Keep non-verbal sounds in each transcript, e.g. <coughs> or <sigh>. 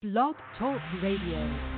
Blog Talk Radio.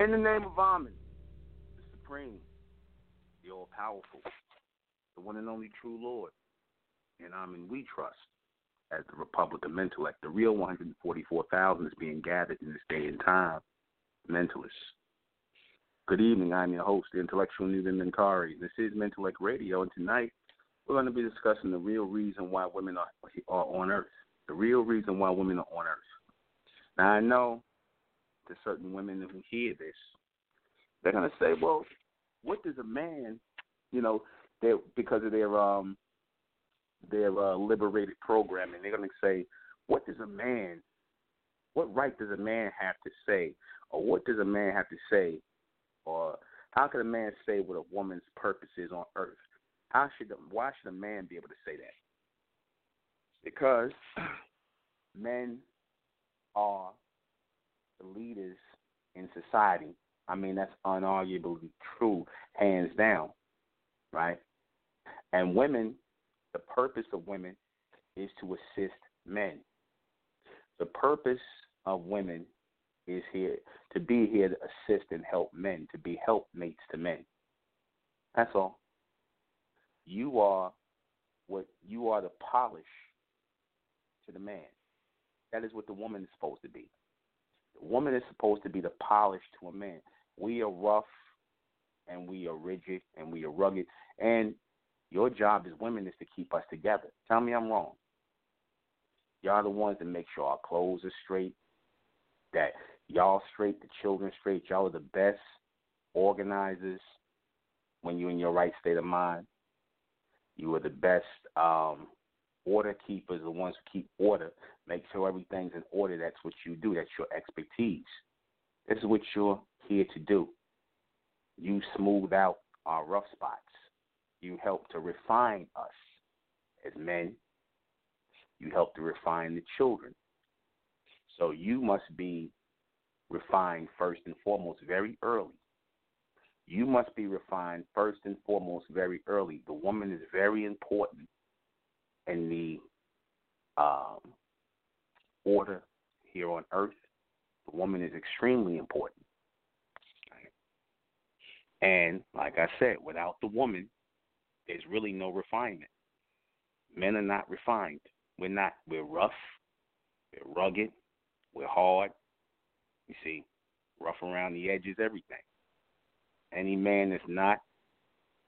In the name of Amen, the Supreme, the All Powerful, the one and only true Lord, and Amen we trust as the Republic of Mentellect, the real 144,000 is being gathered in this day and time, mentalists. Good evening. I'm your host, the intellectual Nuben Menkari. This is Mentellect Radio, and tonight we're going to be discussing the real reason why women are, are on Earth. The real reason why women are on Earth. Now, I know to certain women who hear this, they're going to say, well, what does a man, you know, they because of their um their uh, liberated programming, they're going to say, what does a man, what right does a man have to say, or what does a man have to say, or how can a man say what a woman's purpose is on earth? How should why should a man be able to say that? Because <clears throat> men are leaders in society. I mean that's unarguably true, hands down, right? And women the purpose of women is to assist men. The purpose of women is here to be here to assist and help men, to be helpmates to men. That's all. You are what you are the polish to the man. That is what the woman is supposed to be. Woman is supposed to be the polish to a man. We are rough and we are rigid and we are rugged. And your job as women is to keep us together. Tell me I'm wrong. Y'all the ones that make sure our clothes are straight, that y'all straight, the children straight. Y'all are the best organizers when you're in your right state of mind. You are the best um, order keepers, the ones who keep order, make sure everything's in order. That's what you do. That's your expertise. This is what you're here to do. You smooth out our rough spots. You help to refine us as men. You help to refine the children. So you must be refined first and foremost very early. You must be refined first and foremost very early. The woman is very important in the um, order here on earth. The woman is extremely important. And like I said, without the woman, there's really no refinement. Men are not refined. We're not. We're rough. We're rugged. We're hard. You see, rough around the edges, everything. Any man that's not,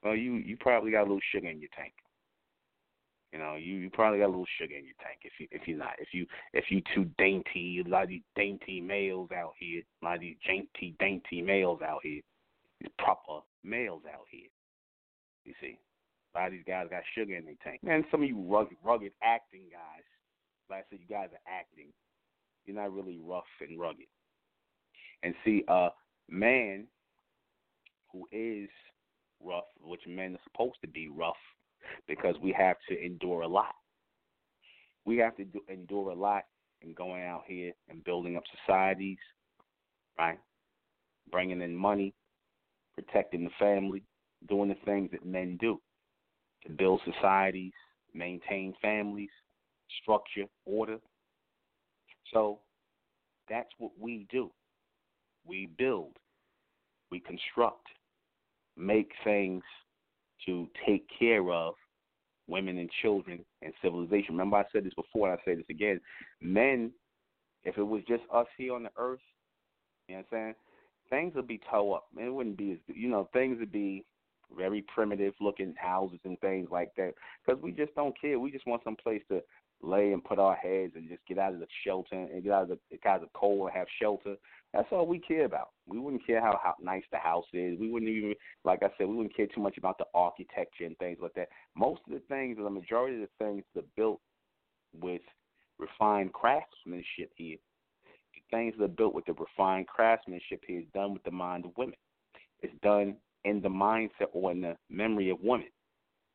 well, you you probably got a little sugar in your tank. You know, you, you probably got a little sugar in your tank if you if you're not if you if you too dainty. A lot of these dainty males out here, a lot of these dainty dainty males out here, these proper males out here. You see, a lot of these guys got sugar in their tank. And some of you rugged, rugged acting guys, like I said, you guys are acting. You're not really rough and rugged. And see, a uh, man who is rough, which men are supposed to be rough, because we have to endure a lot. We have to do, endure a lot in going out here and building up societies, right? Bringing in money, protecting the family, doing the things that men do to build societies, maintain families, structure, order. So that's what we do. We build, we construct, make things to take care of women and children and civilization. Remember, I said this before, and I say this again. Men, if it was just us here on the earth, you know what I'm saying? Things would be toe up. It wouldn't be as, you know, things would be very primitive looking houses and things like that because we just don't care. We just want some place to lay and put our heads and just get out of the shelter and get out of the, out of the cold and have shelter. That's all we care about. We wouldn't care how, how nice the house is. We wouldn't even, like I said, we wouldn't care too much about the architecture and things like that. Most of the things, the majority of the things that are built with refined craftsmanship here, the things that are built with the refined craftsmanship here is done with the mind of women. It's done in the mindset or in the memory of women.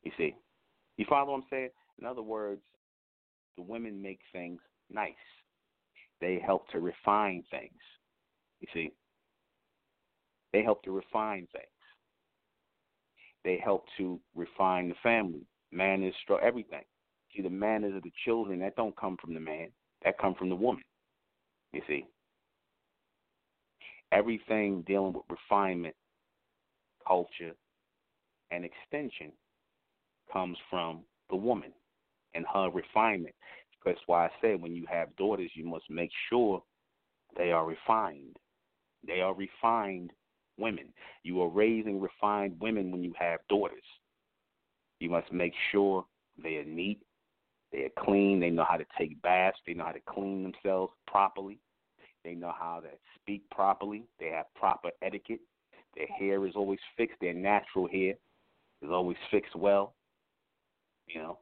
You see, you follow what I'm saying? In other words, the women make things nice. They help to refine things. You see, they help to refine things. They help to refine the family. Man is strong. Everything. See, the manners of the children that don't come from the man. That come from the woman. You see. everything dealing with refinement, culture, and extension comes from the woman and her refinement. That's why I say when you have daughters, you must make sure they are refined. They are refined women. You are raising refined women when you have daughters. You must make sure they are neat, they are clean, they know how to take baths, they know how to clean themselves properly, they know how to speak properly, they have proper etiquette, their hair is always fixed, their natural hair is always fixed well. You know,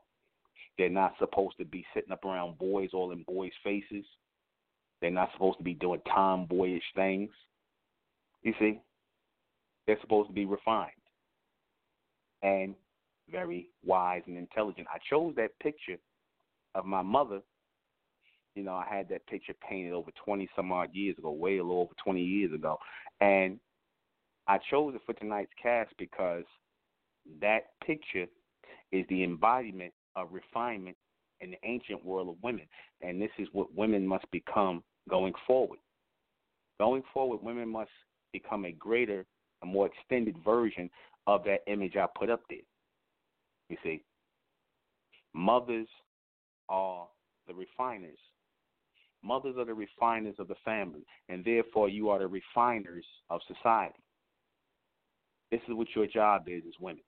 they're not supposed to be sitting up around boys all in boys' faces. They're not supposed to be doing tomboyish things. You see, they're supposed to be refined and very wise and intelligent. I chose that picture of my mother. You know, I had that picture painted over 20 some odd years ago, way a little over 20 years ago. And I chose it for tonight's cast because that picture is the embodiment of refinement in the ancient world of women. And this is what women must become going forward. Going forward, women must become a greater, a more extended version of that image I put up there. You see, mothers are the refiners. Mothers are the refiners of the family, and therefore you are the refiners of society. This is what your job is as women.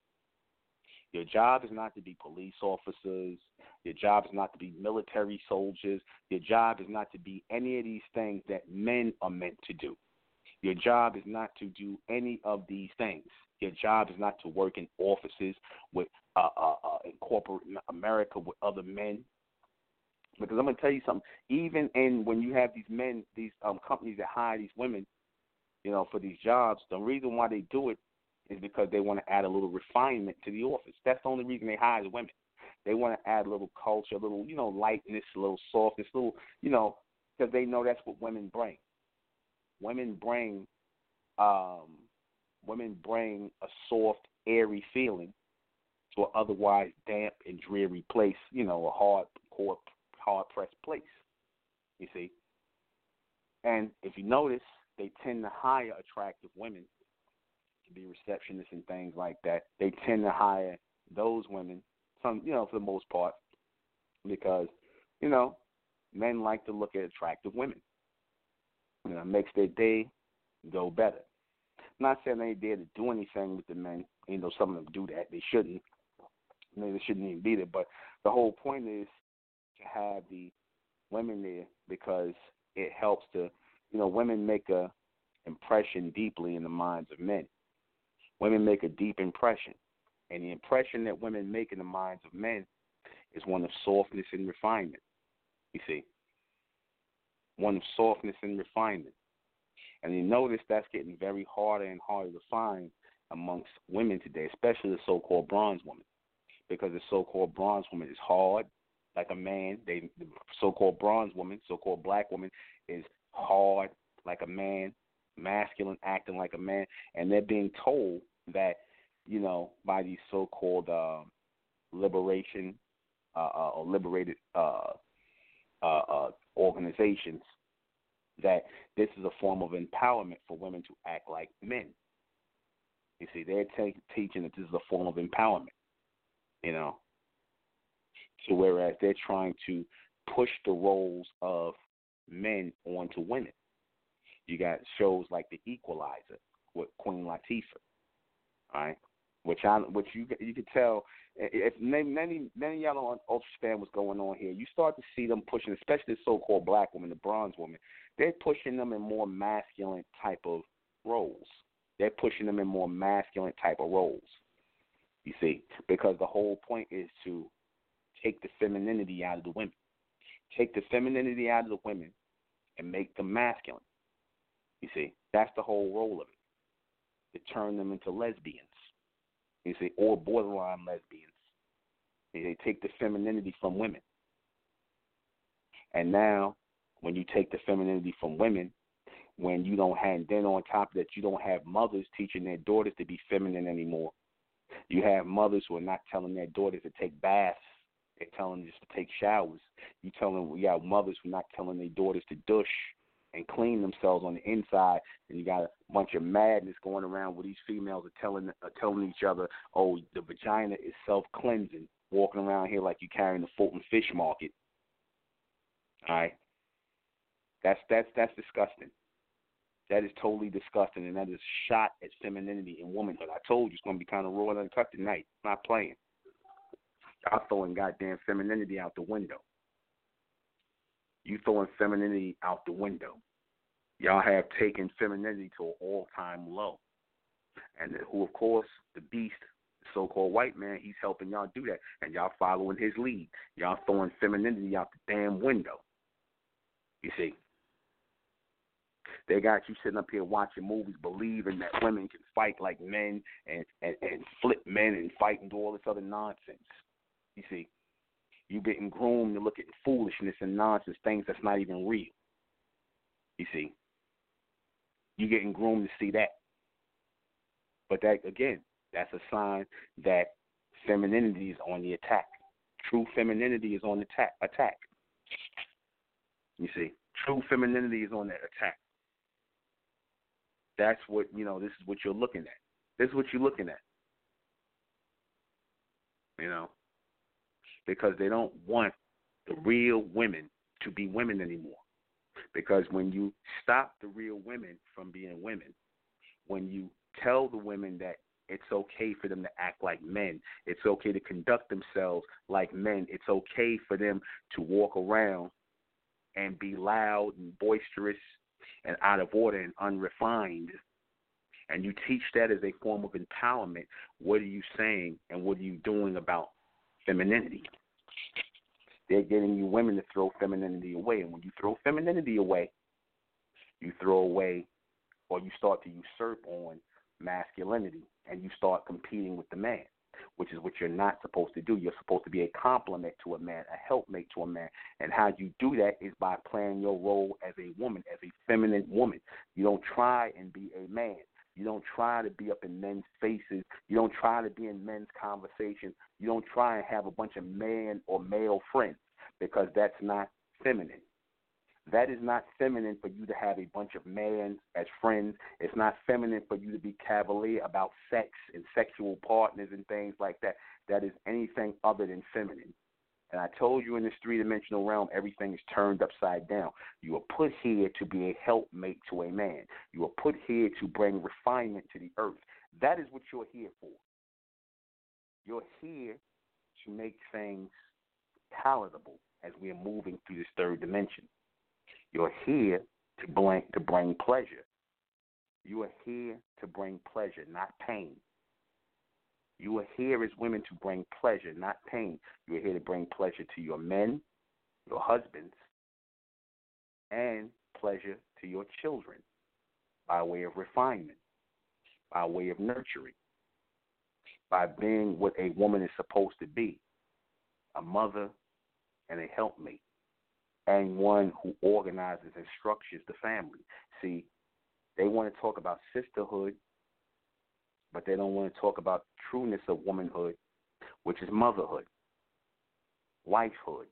Your job is not to be police officers. Your job is not to be military soldiers. Your job is not to be any of these things that men are meant to do. Your job is not to do any of these things. Your job is not to work in offices with uh, uh, uh, in corporate America with other men. Because I'm gonna tell you something. Even in when you have these men, these um, companies that hire these women, you know, for these jobs, the reason why they do it is because they want to add a little refinement to the office. That's the only reason they hire women. They want to add a little culture, a little, you know, lightness, a little softness, a little, you know, because they know that's what women bring. Women bring, um, women bring a soft, airy feeling to an otherwise damp and dreary place. You know, a hard, core, hard pressed place. You see, and if you notice, they tend to hire attractive women to be receptionists and things like that. They tend to hire those women, some you know, for the most part, because you know, men like to look at attractive women. You know, it makes their day go better. I'm not saying they dare to do anything with the men. You know, some of them do that. They shouldn't. Maybe they shouldn't even be there. But the whole point is to have the women there because it helps to, you know, women make a impression deeply in the minds of men women make a deep impression. And the impression that women make in the minds of men is one of softness and refinement. You see, one of softness and refinement. And you notice that's getting very harder and harder to find amongst women today, especially the so called bronze woman. Because the so called bronze woman is hard, like a man. They the so called bronze woman, so called black woman, is hard like a man, masculine, acting like a man, and they're being told that you know by these so-called uh, liberation uh, uh, or liberated uh, uh, uh, organizations that this is a form of empowerment for women to act like men. You see, they're teaching that this is a form of empowerment. You know, so whereas they're trying to push the roles of men onto women. You got shows like The Equalizer with Queen Latifah. All right, which I which you you could tell if many many y'all don't understand what's going on here. You start to see them pushing, especially the so-called black women, the bronze women. They're pushing them in more masculine type of roles. They're pushing them in more masculine type of roles. You see, because the whole point is to take the femininity out of the women, take the femininity out of the women, and make them masculine. You see, that's the whole role of it. To turn them into lesbians. You see, or borderline lesbians. They take the femininity from women. And now, when you take the femininity from women, when you don't have, then on top of that, you don't have mothers teaching their daughters to be feminine anymore. You have mothers who are not telling their daughters to take baths. They're telling them just to take showers. You tell them we have mothers who are not telling their daughters to douche and clean themselves on the inside, and you got a bunch of madness going around where these females are telling are telling each other, "Oh, the vagina is self cleansing," walking around here like you're carrying the Fulton Fish Market. All right, that's that's that's disgusting. That is totally disgusting, and that is shot at femininity and womanhood. I told you it's going to be kind of raw and uncut tonight. not playing. I'm throwing goddamn femininity out the window. You throwing femininity out the window. Y'all have taken femininity to an all-time low, and who, of course, the beast, so-called white man, he's helping y'all do that, and y'all following his lead. Y'all throwing femininity out the damn window. You see. They got you sitting up here watching movies, believing that women can fight like men and, and, and flip men and fight and do all this other nonsense. You see, you getting groomed to look at foolishness and nonsense, things that's not even real. You see, you getting groomed to see that. But that again, that's a sign that femininity is on the attack. True femininity is on the attack. Attack. You see, true femininity is on the attack that's what you know. This is what you're looking at. This is what you're looking at. You know, because they don't want the real women to be women anymore. Because when you stop the real women from being women, when you tell the women that it's okay for them to act like men. It's okay to conduct themselves like men. It's okay for them to walk around and be loud and boisterous and out of order and unrefined, and you teach that as a form of empowerment, what are you saying and what are you doing about femininity? They're getting you women to throw femininity away. And when you throw femininity away, you throw away or you start to usurp on masculinity and you start competing with the man which is what you're not supposed to do. You're supposed to be a complement to a man, a helpmate to a man. And how you do that is by playing your role as a woman, as a feminine woman. You don't try and be a man. You don't try to be up in men's faces. You don't try to be in men's conversations. You don't try and have a bunch of man or male friends because that's not feminine. That is not feminine for you to have a bunch of men as friends. It's not feminine for you to be cavalier about sex and sexual partners and things like that. That is anything other than feminine. And I told you in this three dimensional realm, everything is turned upside down. You are put here to be a helpmate to a man. You are put here to bring refinement to the earth. That is what you're here for. You're here to make things palatable as we are moving through this third dimension. You're here to bring, to bring pleasure. You are here to bring pleasure, not pain. You are here as women to bring pleasure, not pain. You are here to bring pleasure to your men, your husbands, and pleasure to your children by way of refinement, by way of nurturing, by being what a woman is supposed to be a mother and a helpmate and one who organizes and structures the family. See, they want to talk about sisterhood, but they don't want to talk about trueness of womanhood, which is motherhood, wifehood.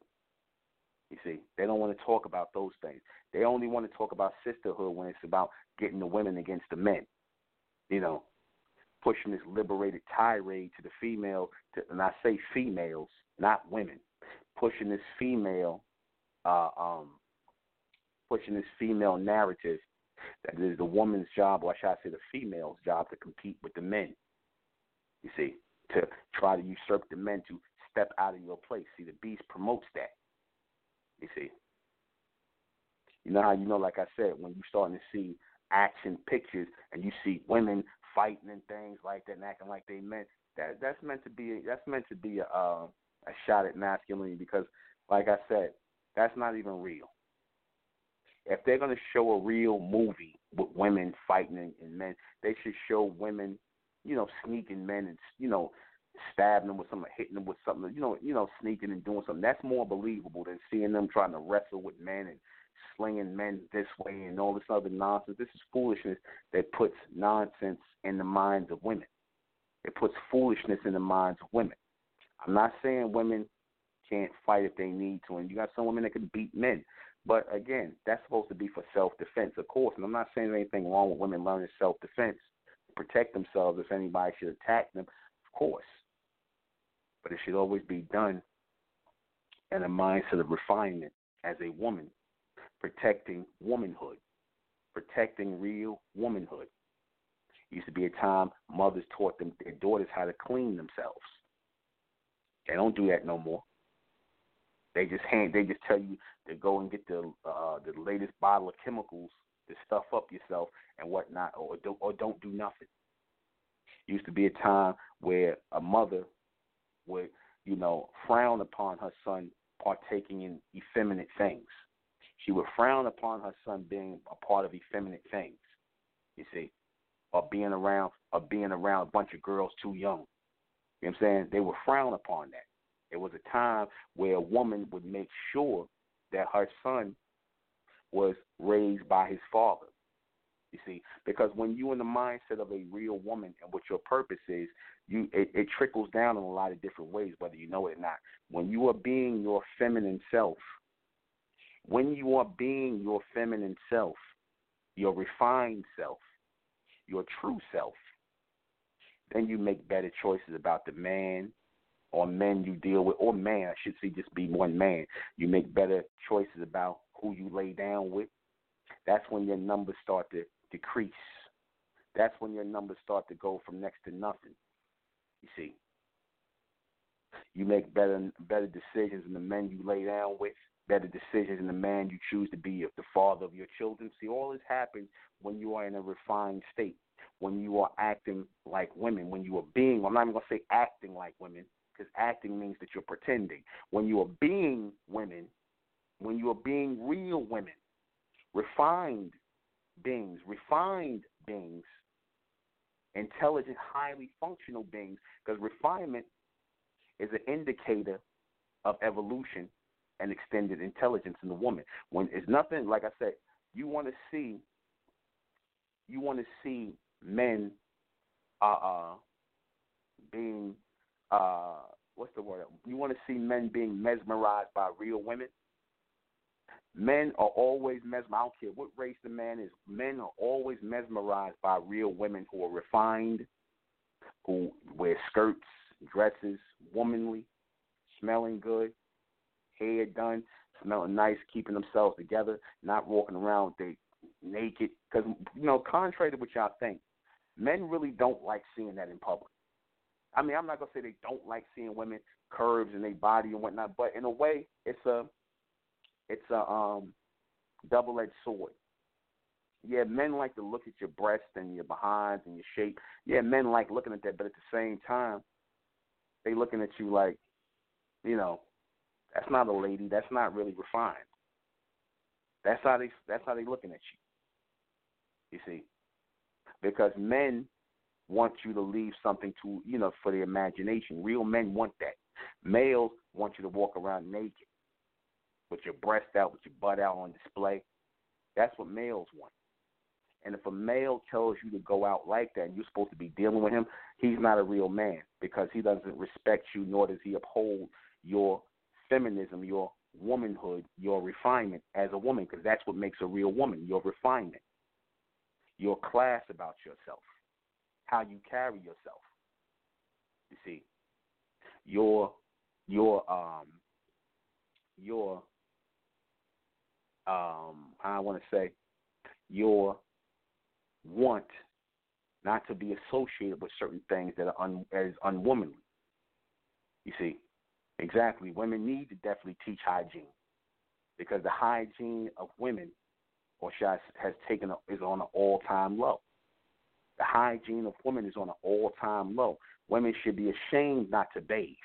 You see, they don't want to talk about those things. They only want to talk about sisterhood when it's about getting the women against the men. You know, pushing this liberated tirade to the female, to, and I say females, not women, pushing this female uh, um, pushing this female narrative that it is the woman's job, or should I say the female's job, to compete with the men. You see, to try to usurp the men to step out of your place. See, the beast promotes that. You see. You know how you know, like I said, when you're starting to see action pictures and you see women fighting and things like that and acting like they meant that that's meant to be that's meant to be a uh, a shot at masculinity because, like I said, that's not even real. If they're going to show a real movie with women fighting and, men, they should show women, you know, sneaking men and you know, stabbing them with something, hitting them with something, you know, you know, sneaking and doing something. That's more believable than seeing them trying to wrestle with men and slinging men this way and all this other nonsense. This is foolishness that puts nonsense in the minds of women. It puts foolishness in the minds of women. I'm not saying women can't fight if they need to. And you got some women that can beat men, But again, that's supposed to be for self defense, of course. And I'm not saying anything wrong with women learning self defense, protect themselves if anybody should attack them, of course. But it should always be done in a mindset of refinement as a woman, protecting womanhood, protecting real womanhood. Used to be a time mothers taught them their daughters how to clean themselves. They don't do that no more. They just hand they just tell you to go and get the uh, the latest bottle of chemicals to stuff up yourself and whatnot, or don't or don't do nothing. Used to be a time where a mother would, you know, frown upon her son partaking in effeminate things. She would frown upon her son being a part of effeminate things. You see, or being around or being around a bunch of girls too young. You know what I'm saying? They would frown upon that. It was a time where a woman would make sure that her son was raised by his father. You see, because when you're in the mindset of a real woman and what your purpose is, you it, it trickles down in a lot of different ways, whether you know it or not. When you are being your feminine self, when you are being your feminine self, your refined self, your true self, then you make better choices about the man or men you deal with, or man, I should say, just be one man. You make better choices about who you lay down with. That's when your numbers start to decrease. That's when your numbers start to go from next to nothing. You see, you make better better decisions in the men you lay down with, better decisions in the man you choose to be the father of your children. See, all this happens when you are in a refined state, when you are acting like women, when you are being. I'm not even gonna say acting like women, because acting means that you're pretending. When you are being women, when you are being real women, refined beings, refined beings, intelligent, highly functional beings, because refinement is an indicator of evolution and extended intelligence in the woman. When it's nothing, like I said, you want to see, you want to see men uh, uh, being uh, what's the word? You want to see men being mesmerized by real women. Men are always mesmerized. I don't care what race the man is. Men are always mesmerized by real women who are refined, who wear skirts, dresses, womanly, smelling good, hair done, smelling nice, keeping themselves together, not walking around naked. Because you know, contrary to what y'all think, men really don't like seeing that in public. I mean, I'm not gonna say they don't like seeing women curves in their body and whatnot, but in a way, it's a it's a um double edged sword. Yeah, men like to look at your breast and your behinds and your shape. Yeah, men like looking at that, but at the same time, they looking at you like, you know, that's not a lady. That's not really refined. That's how they. That's how they looking at you. You see, because men want you to leave something to you know for the imagination. Real men want that. Males want you to walk around naked with your breast out, with your butt out on display. That's what males want. And if a male tells you to go out like that and you're supposed to be dealing with him, he's not a real man because he doesn't respect you nor does he uphold your feminism, your womanhood, your refinement as a woman because that's what makes a real woman, your refinement, your class about yourself how you carry yourself. You see, your your um your um I want to say your want not to be associated with certain things that are un, as unwomanly. You see, exactly. Women need to definitely teach hygiene because the hygiene of women, or should has taken a, is on an all time low. The hygiene of women is on an all time low. Women should be ashamed not to bathe.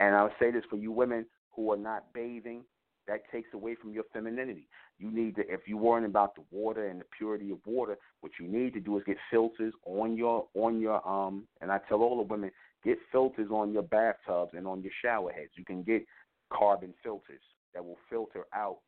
And I'll say this for you women who are not bathing, that takes away from your femininity. You need to, if you're worrying about the water and the purity of water, what you need to do is get filters on your on your um. And I tell all the women, get filters on your bathtubs and on your shower heads. You can get carbon filters that will filter out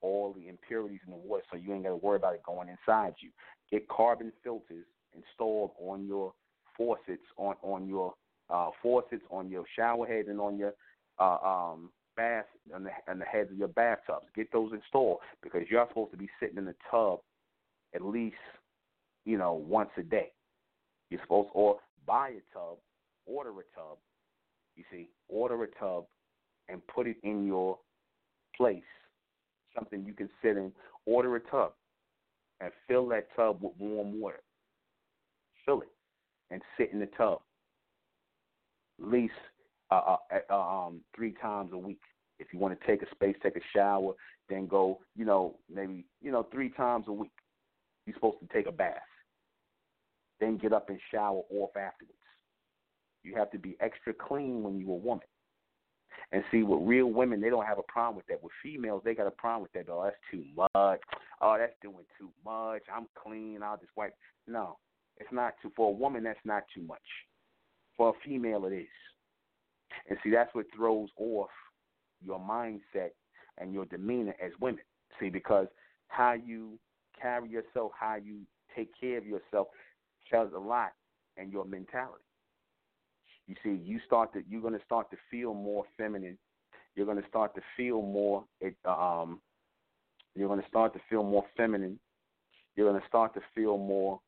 all the impurities in the water, so you ain't got to worry about it going inside you. Get carbon filters installed on your faucets, on on your uh, faucets, on your shower heads, and on your uh, um, bath on the on the heads of your bathtubs. Get those installed because you're supposed to be sitting in the tub at least, you know, once a day. You're supposed or buy a tub, order a tub. You see, order a tub and put it in your place, something you can sit in. Order a tub and fill that tub with warm water. Fill it and sit in the tub at least uh, uh, uh, um, three times a week. If you want to take a space, take a shower, then go, you know, maybe, you know, three times a week. You're supposed to take a bath. Then get up and shower off afterwards. You have to be extra clean when you're a woman. And see, with real women, they don't have a problem with that. With females, they got a problem with that. Oh, that's too much. Oh, that's doing too much. I'm clean. I'll just wipe. No, it's not too. For a woman, that's not too much. For a female, it is. And see, that's what throws off your mindset and your demeanor as women. See, because how you carry yourself, how you take care of yourself, tells a lot in your mentality. You see, you start to you're going to start to feel more feminine. You're going to start to feel more um you're going to start to feel more feminine. You're going to start to feel more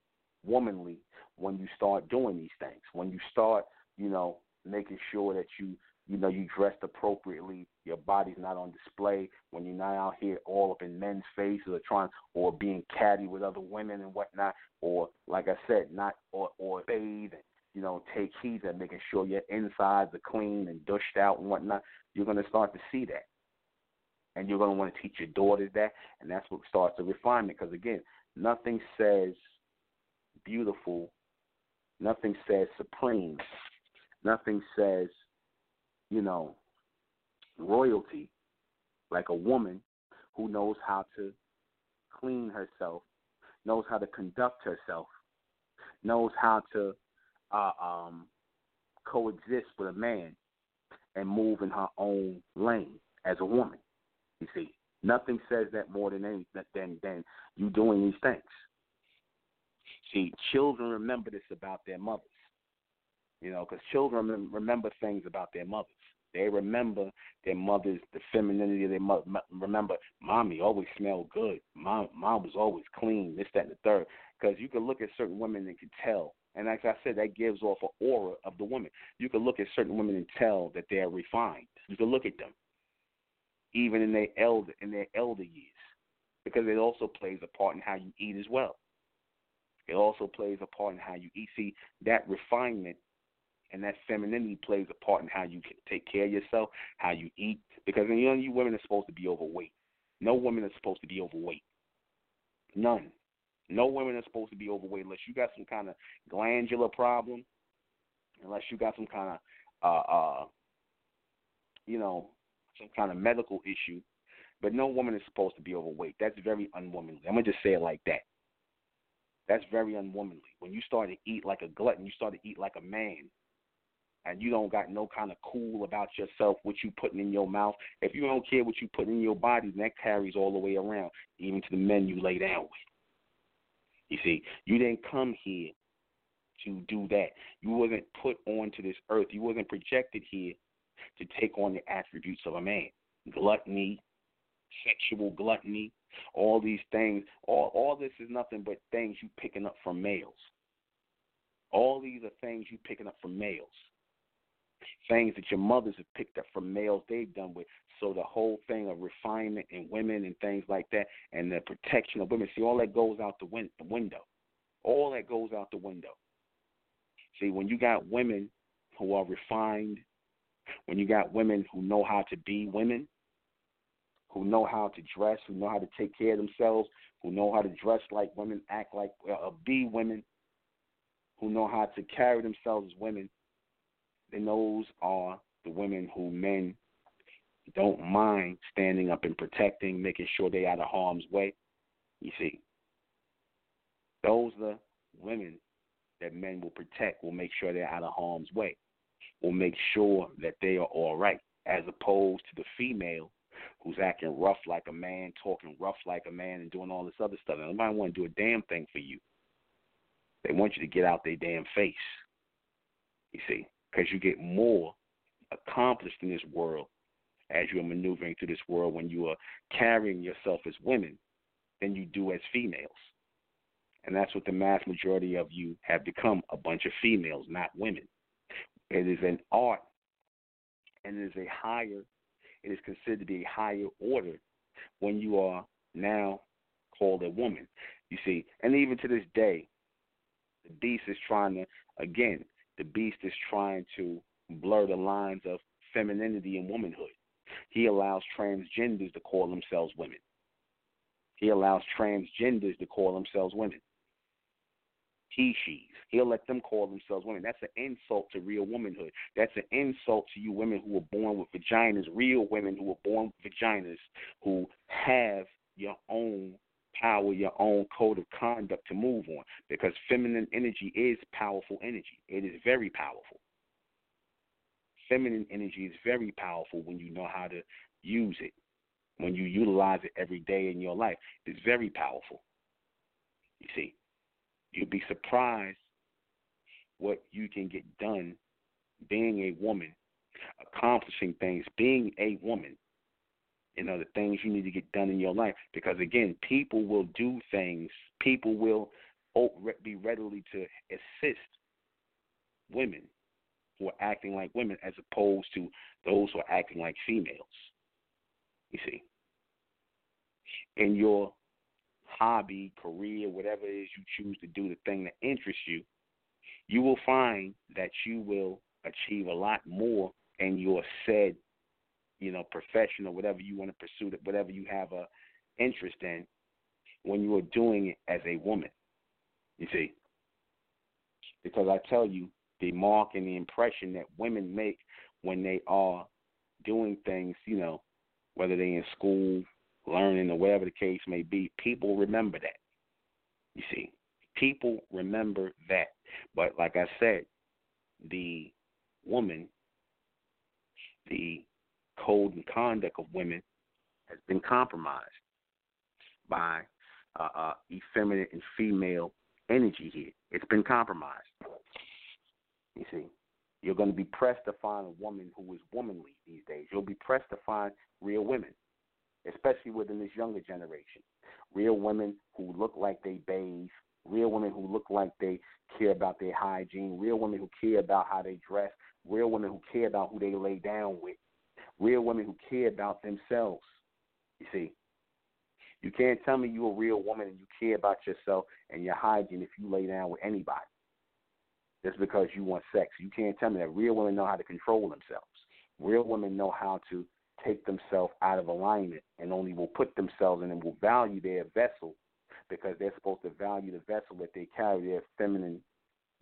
womanly when you start doing these things. When you start, you know, making sure that you you know you dressed appropriately your body's not on display when you're not out here all up in men's faces or trying or being catty with other women and whatnot or like i said not or or bathe and you know take heed and making sure your insides are clean and dushed out and whatnot you're going to start to see that. And you're going to want to teach your daughters that and that's what starts the refinement. Because again nothing says beautiful nothing says supreme Nothing says, you know, royalty like a woman who knows how to clean herself, knows how to conduct herself, knows how to uh, um, coexist with a man and move in her own lane as a woman. You see, nothing says that more than any than than you doing these things. See, children remember this about their mothers. You know, because children remember things about their mothers. They remember their mothers, the femininity of their mother. Remember, mommy always smelled good. Mom, mom was always clean. This, that, and the third. Because you can look at certain women and can tell. And like I said, that gives off an aura of the woman. You can look at certain women and tell that they're refined. You can look at them, even in their elder in their elder years, because it also plays a part in how you eat as well. It also plays a part in how you eat. See, that refinement and that femininity plays a part in how you take care of yourself, how you eat. Because you know, you women are supposed to be overweight. No women are supposed to be overweight. None. No women are supposed to be overweight unless you got some kind of glandular problem, unless you got some kind of, uh, uh, you know, some kind of medical issue. But no woman is supposed to be overweight. That's very unwomanly. I'm gonna just say it like that. That's very unwomanly. When you start to eat like a glutton, you start to eat like a man and you don't got no kind of cool about yourself, what you putting in your mouth. If you don't care what you put in your body, then that carries all the way around, even to the men you lay down with. You see, you didn't come here to do that. You wasn't put onto this earth. You wasn't projected here to take on the attributes of a man. Gluttony, sexual gluttony, all these things. All all this is nothing but things you picking up from males. All these are things you picking up from males things that your mothers have picked up from males they've done with. So the whole thing of refinement in women and things like that, and the protection of women. See, all that goes out the, win- the window. All that goes out the window. See, when you got women who are refined, when you got women who know how to be women, who know how to dress, who know how to take care of themselves, who know how to dress like women, act like uh, be women, who know how to carry themselves as women, and those are the women who men don't mind standing up and protecting, making sure they're out of harm's way. You see, those are the women that men will protect, will make sure they're out of harm's way, will make sure that they are all right, as opposed to the female who's acting rough like a man, talking rough like a man, and doing all this other stuff. And nobody want to do a damn thing for you. They want you to get out their damn face. You see because you get more accomplished in this world as you are maneuvering through this world when you are carrying yourself as women than you do as females. And that's what the mass majority of you have become a bunch of females, not women. It is an art and it is a higher, it is considered to be a higher order when you are now called a woman. You see, and even to this day, the beast is trying to, again, the beast is trying to blur the lines of femininity and womanhood. He allows transgenders to call themselves women. He allows transgenders to call themselves women. He, she's. He'll let them call themselves women. That's an insult to real womanhood. That's an insult to you women who were born with vaginas, real women who were born with vaginas, who have your own power, your own code of conduct to move on. Because feminine energy is powerful energy. It is very powerful. Feminine energy is very powerful when you know how to use it, when you utilize it every day in your life. It's very powerful. You see, you'd be surprised what you can get done being a woman, accomplishing things, being a woman you know, the things you need to get done in your life. Because again, people will do things, people will be readily to assist women who are acting like women as opposed to those who are acting like females. You see, in your hobby, career, whatever it is you choose to do, the thing that interests you, you will find that you will achieve a lot more in your said you know, profession or whatever you want to pursue, whatever you have a interest in, when you are doing it as a woman. You see, because I tell you, the mark and the impression that women make when they are doing things, you know, whether they're in school, learning, or whatever the case may be, people remember that. You see, people remember that. But like I said, the woman, the code and conduct of women has been compromised by uh, uh, effeminate and female energy here. It's been compromised. You see, you're going to be pressed to find a woman who is womanly these days. You'll be pressed to find real women, especially within this younger generation. Real women who look like they bathe, real women who look like they care about their hygiene, real women who care about how they dress, real women who care about who they lay down with, real women who care about themselves. You see, you can't tell me you're a real woman and you care about yourself and your hygiene if you lay down with anybody. Just because you want sex. You can't tell me that real women know how to control themselves. Real women know how to take themselves out of alignment and only will put themselves in and will value their vessel because they're supposed to value the vessel that they carry, their feminine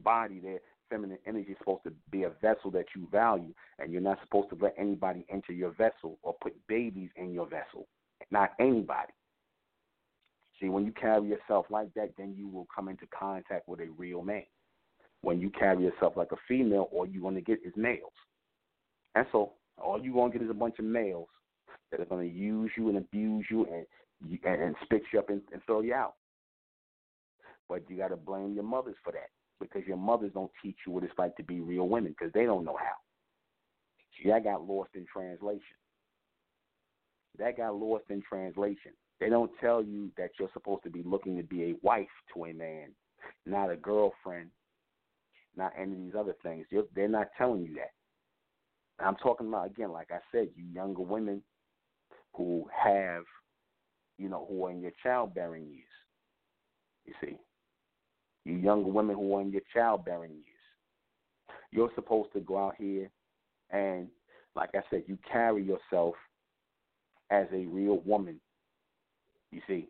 body, their feminine energy is supposed to be a vessel that you value, and you're not supposed to let anybody enter your vessel or put babies in your vessel. Not anybody. See, when you carry yourself like that, then you will come into contact with a real man. When you carry yourself like a female, all you're going to get is males. And so, all you're going to get is a bunch of males that are going to use you and abuse you and and, and spit you up and, and throw you out. But you got to blame your mothers for that because your mothers don't teach you what it's like to be real women because they don't know how. See, that got lost in translation. That got lost in translation. They don't tell you that you're supposed to be looking to be a wife to a man, not a girlfriend, not any of these other things. They're, they're not telling you that. I'm talking about again, like I said, you younger women who have, you know, who are in your childbearing years. You see, you younger women who are in your childbearing years. You're supposed to go out here and, like I said, you carry yourself as a real woman, you see,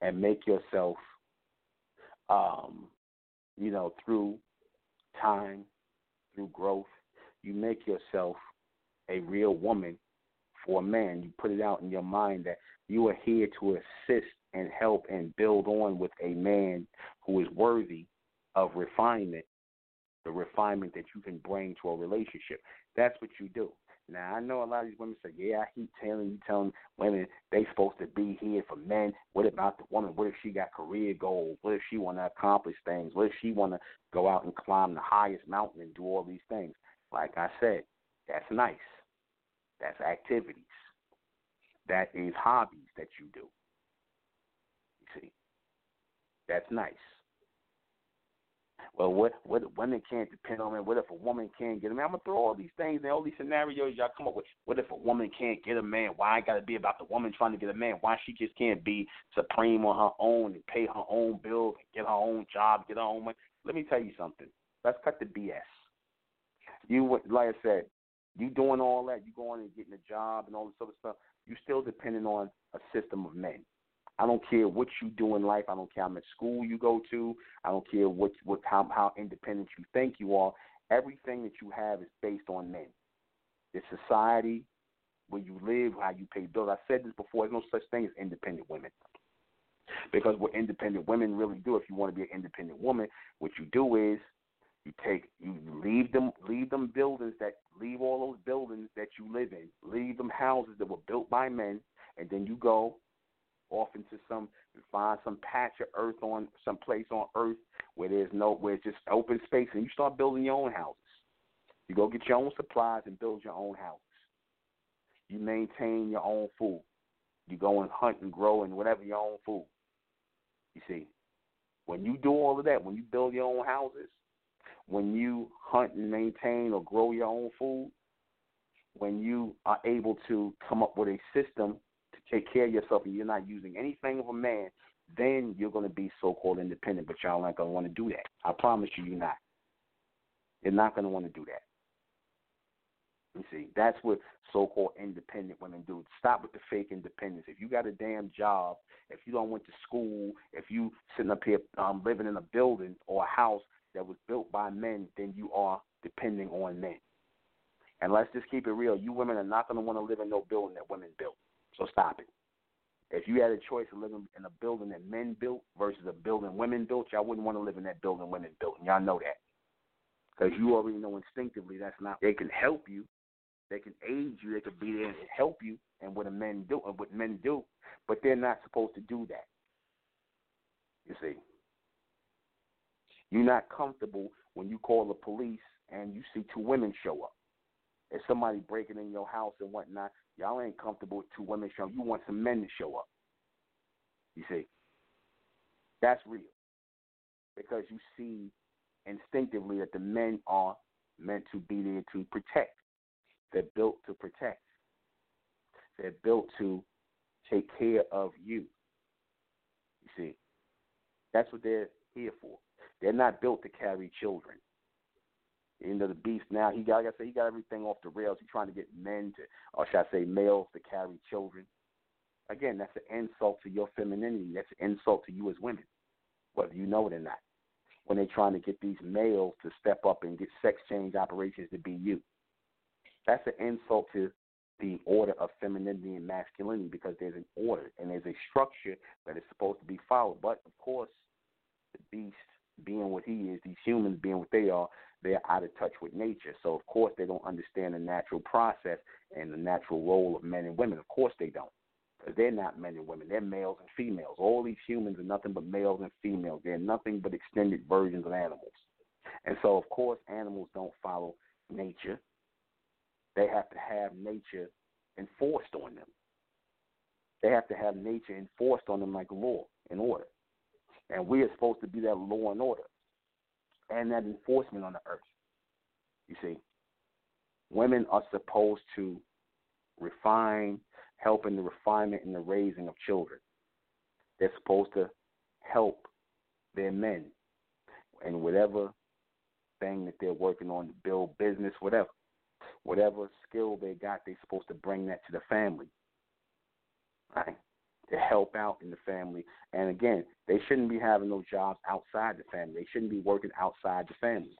and make yourself, um, you know, through time, through growth, you make yourself a real woman for a man. You put it out in your mind that you are here to assist and help and build on with a man who is worthy of refinement, the refinement that you can bring to a relationship. That's what you do. Now I know a lot of these women say, "Yeah, I keep telling you, telling women they supposed to be here for men. What about the woman? What if she got career goals? What if she want to accomplish things? What if she want to go out and climb the highest mountain and do all these things?" Like I said, that's nice. That's activities. That is hobbies that you do. That's nice. Well, what what women can't depend on me? What if a woman can't get a man? I'm gonna throw all these things and all these scenarios y'all come up with. What if a woman can't get a man? Why I gotta be about the woman trying to get a man? Why she just can't be supreme on her own and pay her own bills and get her own job, get her own money? Let me tell you something. Let's cut the BS. You like I said, you doing all that, you going and getting a job and all this other stuff. You're still depending on a system of men. I don't care what you do in life. I don't care how much school you go to. I don't care what what how how independent you think you are. Everything that you have is based on men. The society where you live, how you pay bills. I said this before. There's no such thing as independent women. Because what independent women really do, if you want to be an independent woman, what you do is you take you leave them leave them buildings that leave all those buildings that you live in, leave them houses that were built by men, and then you go off into some find some patch of earth on some place on earth where there's no where it's just open space and you start building your own houses. You go get your own supplies and build your own houses. You maintain your own food. You go and hunt and grow and whatever your own food. You see. When you do all of that, when you build your own houses, when you hunt and maintain or grow your own food, when you are able to come up with a system take care of yourself and you're not using anything of a man, then you're going to be so called independent. But y'all aren't going to want to do that. I promise you, you're not. You're not going to want to do that. You see, that's what so-called independent women do. Stop with the fake independence. If you got a damn job, if you don't went to school, if you sitting up here um, living in a building or a house that was built by men, then you are depending on men. And let's just keep it real. You women are not going to want to live in no building that women built. So stop it. If you had a choice of living in a building that men built versus a building women built, y'all wouldn't want to live in that building women built. And y'all know that. Because you already know instinctively that's not, they can help you. They can aid you. They can be there and help you and what a men do, and what men do. But they're not supposed to do that. You see. You're not comfortable when you call the police and you see two women show up. If somebody breaking in your house and whatnot, Y'all ain't comfortable with two women showing. You want some men to show up. You see, that's real because you see instinctively that the men are meant to be there to protect. They're built to protect. They're built to take care of you. You see, that's what they're here for. They're not built to carry children. You know, the beast now, he got, like I said, he got everything off the rails. He's trying to get men to, or should I say, males to carry children. Again, that's an insult to your femininity. That's an insult to you as women, whether you know it or not. When they're trying to get these males to step up and get sex change operations to be you. That's an insult to the order of femininity and masculinity because there's an order and there's a structure that is supposed to be followed. But of course, the beast being what he is, these humans being what they are, they're out of touch with nature. So of course they don't understand the natural process and the natural role of men and women. Of course they don't. Because they're not men and women. They're males and females. All these humans are nothing but males and females. They're nothing but extended versions of animals. And so of course animals don't follow nature. They have to have nature enforced on them. They have to have nature enforced on them like law and order. And we are supposed to be that law and order and that enforcement on the earth. You see, women are supposed to refine, help in the refinement and the raising of children. They're supposed to help their men in whatever thing that they're working on to build business, whatever. Whatever skill they got, they're supposed to bring that to the family. Right? To help out in the family. And again, they shouldn't be having no jobs outside the family. They shouldn't be working outside the family,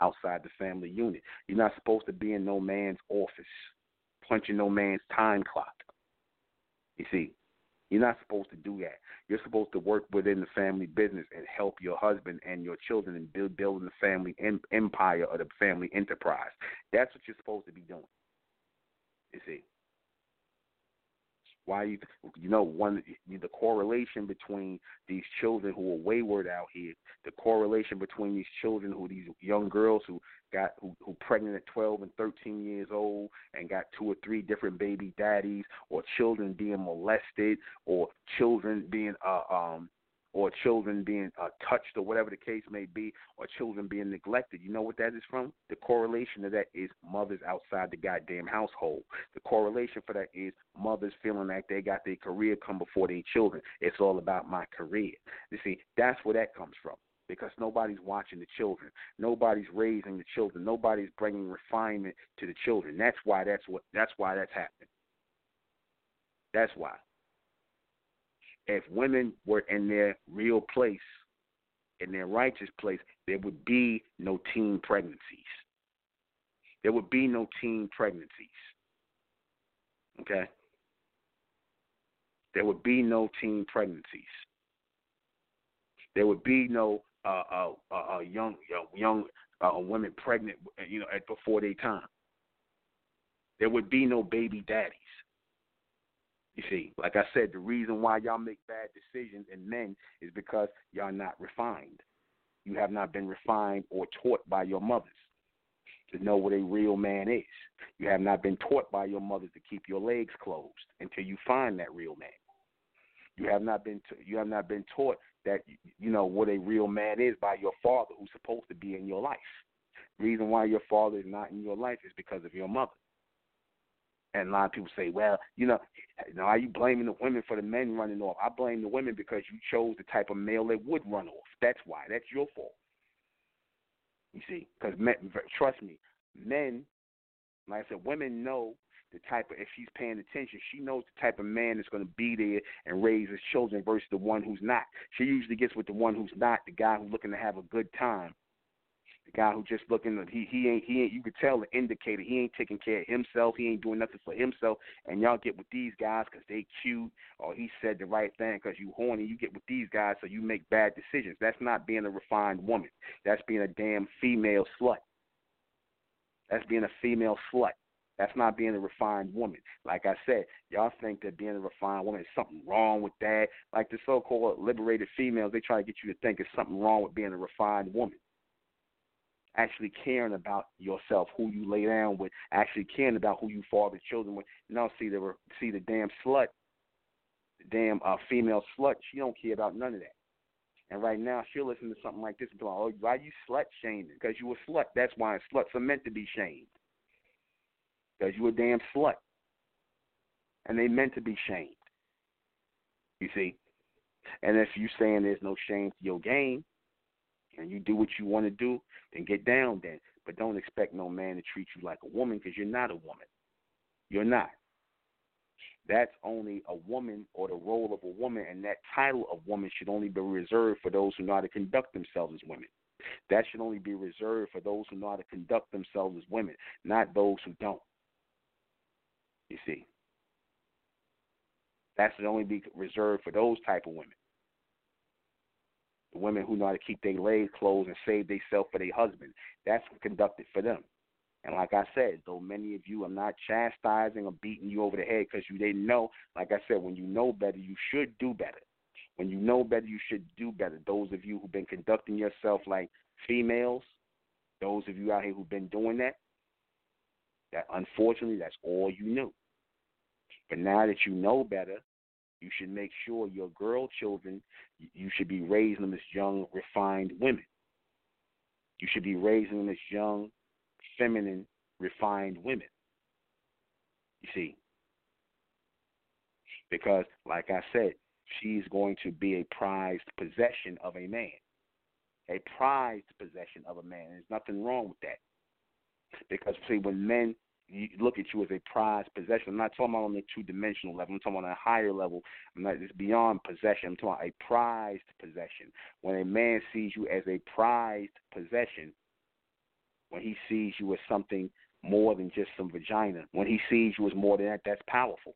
outside the family unit. You're not supposed to be in no man's office, punching no man's time clock. You see, you're not supposed to do that. You're supposed to work within the family business and help your husband and your children and build building the family empire or the family enterprise. That's what you're supposed to be doing. You see. Why you you know one the correlation between these children who are wayward out here, the correlation between these children who these young girls who got who who pregnant at 12 and 13 years old and got two or three different baby daddies, or children being molested, or children being uh um or children being uh, touched or whatever the case may be, or children being neglected. You know what that is from? The correlation of that is mothers outside the goddamn household. The correlation for that is mothers feeling like they got their career come before their children. It's all about my career. You see, that's where that comes from because nobody's watching the children. Nobody's raising the children. Nobody's bringing refinement to the children. That's why that's what that's why that's happening. That's why if women were in their real place, in their righteous place, there would be no teen pregnancies. There would be no teen pregnancies. Okay? There would be no teen pregnancies. There would be no uh, uh, uh, uh young young uh, women pregnant, you know, at before their time. There would be no baby daddies. You see, like I said, the reason why y'all make bad decisions in men is because y'all not refined. You have not been refined or taught by your mothers to know what a real man is. You have not been taught by your mothers to keep your legs closed until you find that real man. You have not been t- you have not been taught that you know what a real man is by your father who's supposed to be in your life. The reason why your father is not in your life is because of your mother. And a lot of people say, well, you know, you know, are you blaming the women for the men running off? I blame the women because you chose the type of male that would run off. That's why. That's your fault. You see, because trust me, men, like I said, women know the type of if she's paying attention, she knows the type of man that's going to be there and raise his children versus the one who's not. She usually gets with the one who's not, the guy who's looking to have a good time, guy who just looking he he ain't he ain't you could tell the indicator he ain't taking care of himself he ain't doing nothing for himself and y'all get with these guys because they cute or he said the right thing because you horny you get with these guys so you make bad decisions. That's not being a refined woman. That's being a damn female slut. That's being a female slut. That's not being a refined woman. Like I said, y'all think that being a refined woman is something wrong with that. Like the so-called liberated females, they try to get you to think it's something wrong with being a refined woman actually caring about yourself, who you lay down with, actually caring about who you father children with. No, see the see the damn slut, the damn uh, female slut. She don't care about none of that. And right now, she'll listen to something like this and go, "Oh, why you slut shaming? Because you a slut. That's why sluts are meant to be shamed. Because you a damn slut, and they meant to be shamed. You see, and if you saying there's no shame to your game, and you do what you want to do, then get down then. But don't expect no man to treat you like a woman because you're not a woman. You're not. That's only a woman or the role of a woman, and that title of woman should only be reserved for those who know how to conduct themselves as women. That should only be reserved for those who know how to conduct themselves as women, not those who don't. You see. That should only be reserved for those type of women women who know how to keep their legs closed and save themselves for their husband. That's conducted for them. And like I said, though many of you, I'm not chastising or beating you over the head because you didn't know. Like I said, when you know better, you should do better. When you know better, you should do better. Those of you who've been conducting yourself like females, those of you out here who've been doing that, that unfortunately, that's all you knew. But now that you know better, you should make sure your girl children, you should be raising them as young, refined women. You should be raising them as young, feminine, refined women. You see? Because, like I said, she's going to be a prized possession of a man. A prized possession of a man. There's nothing wrong with that. Because, see, when men you look at you as a prized possession. I'm not talking about on the two dimensional level. I'm talking about on a higher level. I'm not it's beyond possession. I'm talking about a prized possession. When a man sees you as a prized possession, when he sees you as something more than just some vagina, when he sees you as more than that, that's powerful.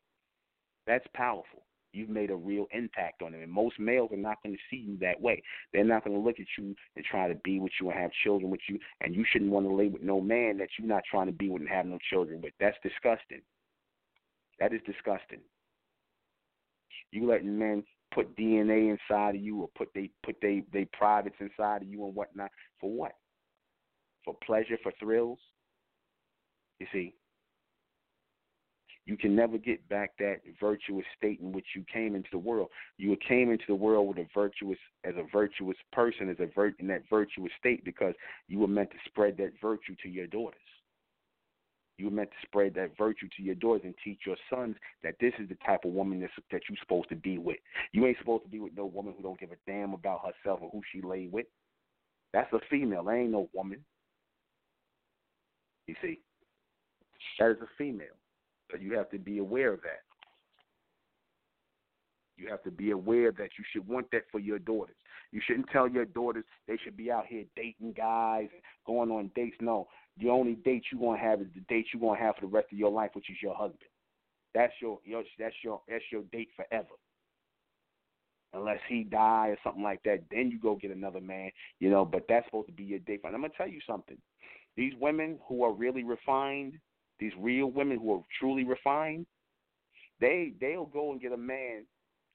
That's powerful you've made a real impact on them. And most males are not going to see you that way. They're not going to look at you and try to be with you and have children with you. And you shouldn't want to lay with no man that you're not trying to be with and have no children with. That's disgusting. That is disgusting. You letting men put DNA inside of you or put they put they they privates inside of you and whatnot for what? For pleasure, for thrills. You see, you can never get back that virtuous state in which you came into the world. You came into the world with a virtuous as a virtuous person, as a vir- in that virtuous state because you were meant to spread that virtue to your daughters. You were meant to spread that virtue to your daughters and teach your sons that this is the type of woman that's, that you're supposed to be with. You ain't supposed to be with no woman who don't give a damn about herself or who she lay with. That's a female. That ain't no woman. You see, that is a female. You have to be aware of that. You have to be aware that you should want that for your daughters. You shouldn't tell your daughters they should be out here dating guys, going on dates. No, the only date you're gonna have is the date you're gonna have for the rest of your life, which is your husband. That's your, your that's your that's your date forever. Unless he die or something like that, then you go get another man, you know. But that's supposed to be your date. And I'm gonna tell you something. These women who are really refined, these real women who are truly refined, they they'll go and get a man,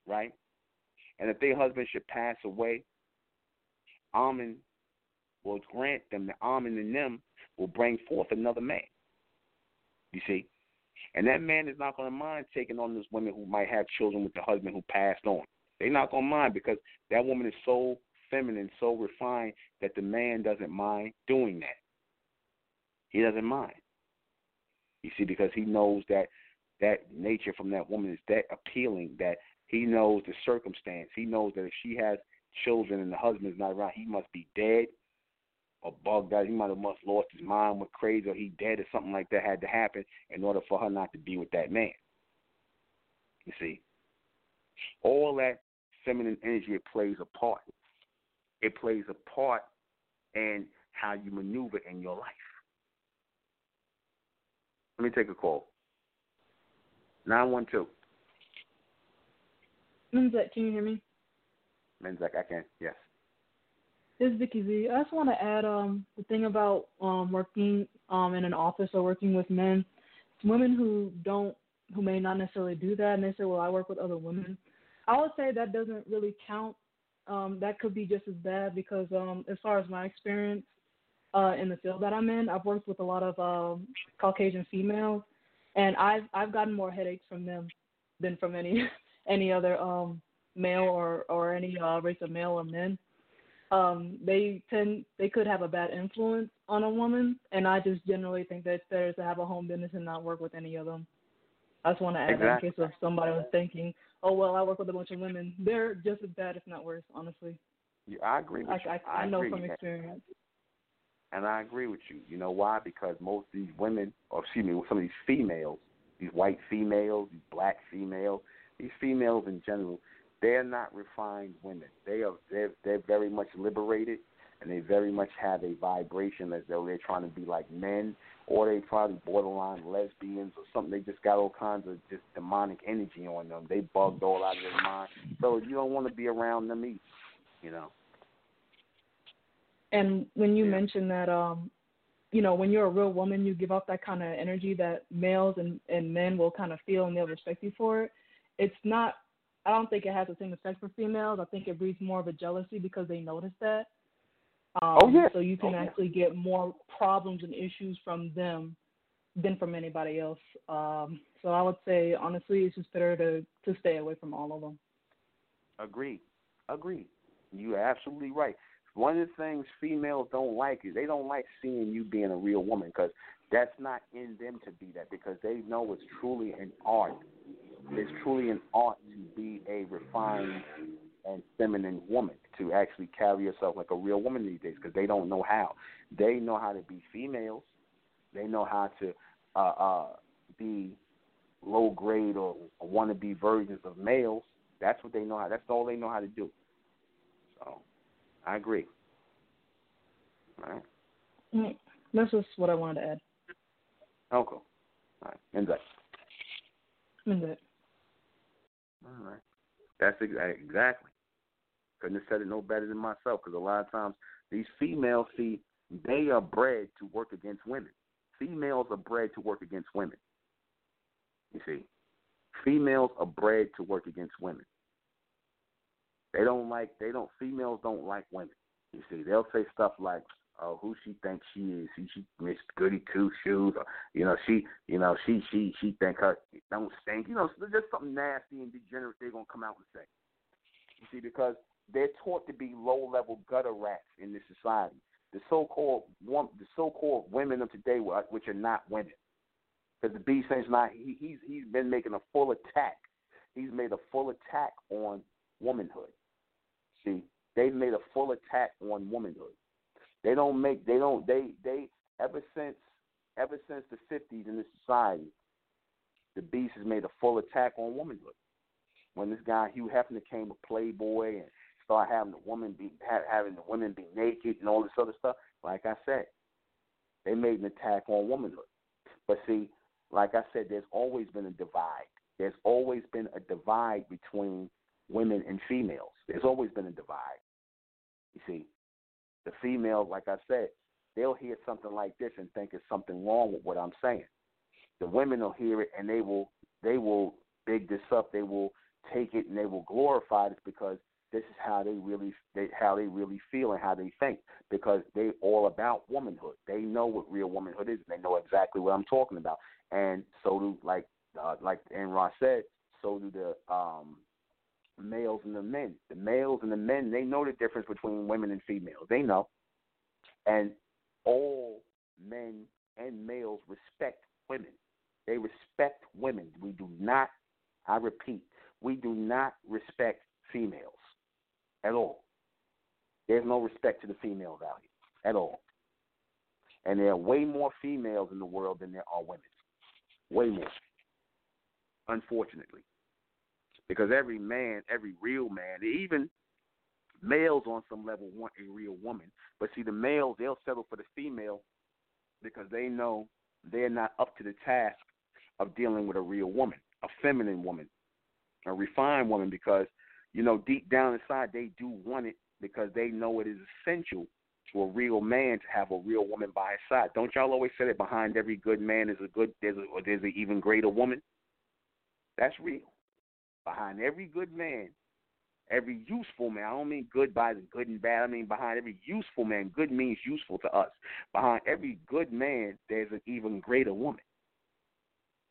right? And if their husband should pass away, Amen will grant them the Amen in them will bring forth another man. You see? And that man is not going to mind taking on this woman who might have children with the husband who passed on. They're not going to mind because that woman is so feminine, so refined that the man doesn't mind doing that. He doesn't mind. You see, because he knows that that nature from that woman is that appealing that he knows the circumstance. He knows that if she has children and the husband is not around, he must be dead or bugged out. He might have must lost his mind, went crazy, or he dead, or something like that had to happen in order for her not to be with that man. You see, all that feminine energy it plays a part. It plays a part in how you maneuver in your life. Let me take a call. Nine one two. Menzek, can you hear me? Menzek, I can. Yes. This is Vicky Z. I just want to add um the thing about um working um in an office or working with men. Women who don't who may not necessarily do that and they say, Well, I work with other women. I would say that doesn't really count. Um, that could be just as bad because um as far as my experience uh in the field that I'm in, I've worked with a lot of um Caucasian females and I've I've gotten more headaches from them than from any <laughs> any other um male or or any uh race of male or men um, they tend they could have a bad influence on a woman, and I just generally think that it's better to have a home business and not work with any of them. I just want to add exactly. that in case if somebody was thinking, oh well, I work with a bunch of women. They're just as bad, if not worse, honestly. Yeah, I agree with I, you. I, I, know agree. from experience. And I agree with you. You know why? Because most of these women, or excuse me, some of these females, these white females, these black females, these females in general, they're not refined women. They are they're they're very much liberated and they very much have a vibration as though they're trying to be like men or they probably borderline lesbians or something. They just got all kinds of just demonic energy on them. They bugged all out of their mind. So you don't want to be around them either, you know. And when you yeah. mention that um you know, when you're a real woman, you give off that kind of energy that males and, and men will kind of feel and they'll respect you for it. It's not I don't think it has the same effect for females. I think it breeds more of a jealousy because they notice that. Um, oh yeah. So you can oh, actually yeah. get more problems and issues from them than from anybody else. Um, so I would say honestly, it's just better to to stay away from all of them. Agree. Agree. You're absolutely right. One of the things females don't like is they don't like seeing you being a real woman because that's not in them to be that because they know it's truly an art it's truly an art to be a refined and feminine woman to actually carry yourself like a real woman these days because they don't know how. They know how to be females. They know how to uh, uh, be low grade or wannabe versions of males. That's what they know how. That's all they know how to do. I agree. All right. Mm, that's just what I wanted to add. Okay. All right. End that. End that. All right. That's exactly. Couldn't have said it no better than myself because a lot of times these females see they are bred to work against women. Females are bred to work against women. You see, Females are bred to work against women. They don't like they don't females don't like women. You see, they'll say stuff like, "Oh, who she thinks she is? She she Miss Goody Two Shoes, or you know she you know she she she think her don't stink. You know, just something nasty and degenerate they're gonna come out and say. You see, because they're taught to be low level gutter rats in this society. The so called the so called women of today, which are not women, because the B says not he, he's he's been making a full attack. He's made a full attack on womanhood. See, they've made a full attack on womanhood. They don't make they don't they they ever since ever since the fifties in this society, the beast has made a full attack on womanhood. When this guy Hugh Hefner came a playboy and started having the woman be having the women be naked and all this other stuff, like I said, they made an attack on womanhood. But see, like I said, there's always been a divide. There's always been a divide between women and females. There's always been a divide. You see, the females, like I said, they'll hear something like this and think it's something wrong with what I'm saying. The women will hear it and they will they will big this up. They will take it and they will glorify this because this is how they really they, how they really feel and how they think because they all about womanhood. They know what real womanhood is. They know exactly what I'm talking about. And so do like uh, like Ross said, so do the um males and the men. The males and the men, they know the difference between women and females. They know. And all men and males respect women. They respect women. We do not, I repeat, we do not respect females at all. There's no respect to the female value at all. And there are way more females in the world than there are women. Way more. Unfortunately because every man, every real man, even males on some level want a real woman. But see, the males they'll settle for the female because they know they're not up to the task of dealing with a real woman, a feminine woman, a refined woman. Because you know, deep down inside, they do want it because they know it is essential to a real man to have a real woman by his side. Don't y'all always say that behind every good man is a good there's a, there's an even greater woman? That's real. Behind every good man, every useful man, I don't mean good by the good and bad, I mean behind every useful man, good means useful to us. Behind every good man, there's an even greater woman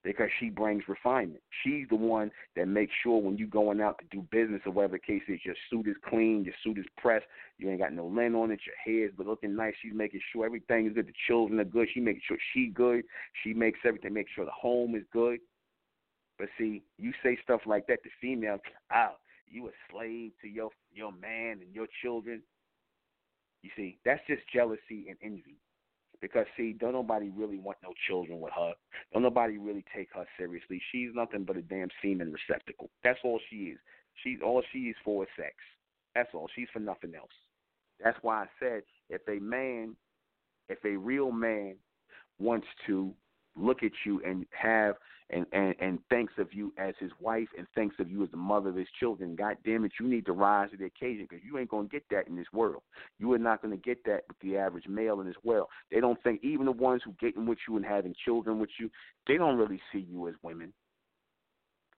because she brings refinement. She's the one that makes sure when you're going out to do business or whatever the case is, your suit is clean, your suit is pressed, you ain't got no lint on it, your hair's but looking nice. She's making sure everything is good. The children are good. She making sure she good. She makes everything, make sure the home is good. But see, you say stuff like that to females, oh, you a slave to your your man and your children. You see, that's just jealousy and envy. Because see, don't nobody really want no children with her. Don't nobody really take her seriously. She's nothing but a damn semen receptacle. That's all she is. She's all she is for is sex. That's all. She's for nothing else. That's why I said if a man, if a real man wants to look at you and have and, and and thinks of you as his wife and thinks of you as the mother of his children. God damn it, you need to rise to the occasion because you ain't gonna get that in this world. You are not gonna get that with the average male in this world. They don't think even the ones who getting with you and having children with you, they don't really see you as women.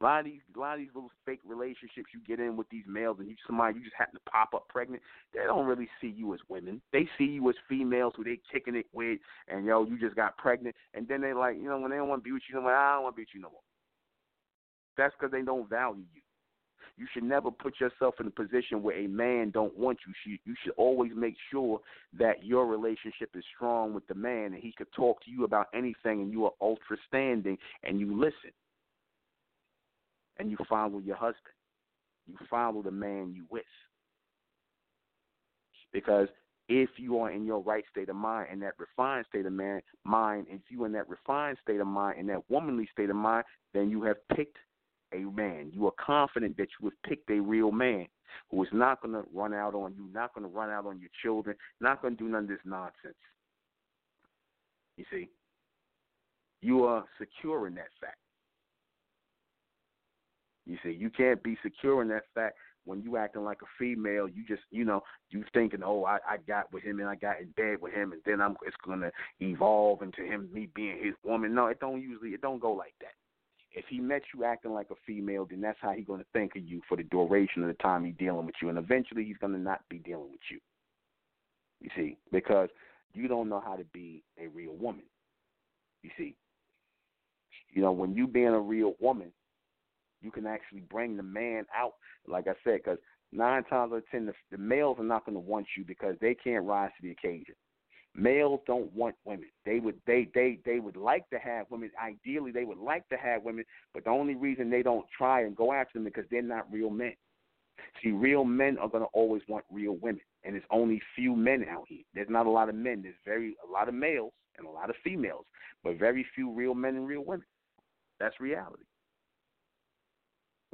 A lot of these, a lot of these little fake relationships you get in with these males, and you somebody you just happen to pop up pregnant. They don't really see you as women. They see you as females who they kicking it with, and yo, you just got pregnant, and then they like, you know, when they don't want to be with you, they're like, I don't want to be with you no more. That's because they don't value you. You should never put yourself in a position where a man don't want you. You should always make sure that your relationship is strong with the man, and he could talk to you about anything, and you are ultra standing, and you listen and you follow your husband. You follow the man you with. Because if you are in your right state of mind, in that refined state of man, mind, if you in that refined state of mind, in that womanly state of mind, then you have picked a man. You are confident that you have picked a real man who is not going to run out on you, not going to run out on your children, not going to do none of this nonsense. You see, you are secure in that fact. You see, you can't be secure in that fact when you acting like a female. You just, you know, you thinking, oh, I, I got with him and I got in bed with him, and then I'm it's gonna evolve into him me being his woman. No, it don't usually, it don't go like that. If he met you acting like a female, then that's how he's to think of you for the duration of the time he's dealing with you, and eventually he's to not be dealing with you. You see, because you don't know how to be a real woman. You see, you know when you being a real woman, you can actually bring the man out. Like I said, because nine times out of ten, the, the males are not going to want you because they can't rise to the occasion. Males don't want women. They would they they they would like to have women. Ideally, they would like to have women, but the only reason they don't try and go after them is because they're not real men. See, real men are going to always want real women, and there's only few men out here. There's not a lot of men. There's very a lot of males and a lot of females, but very few real men and real women. That's reality.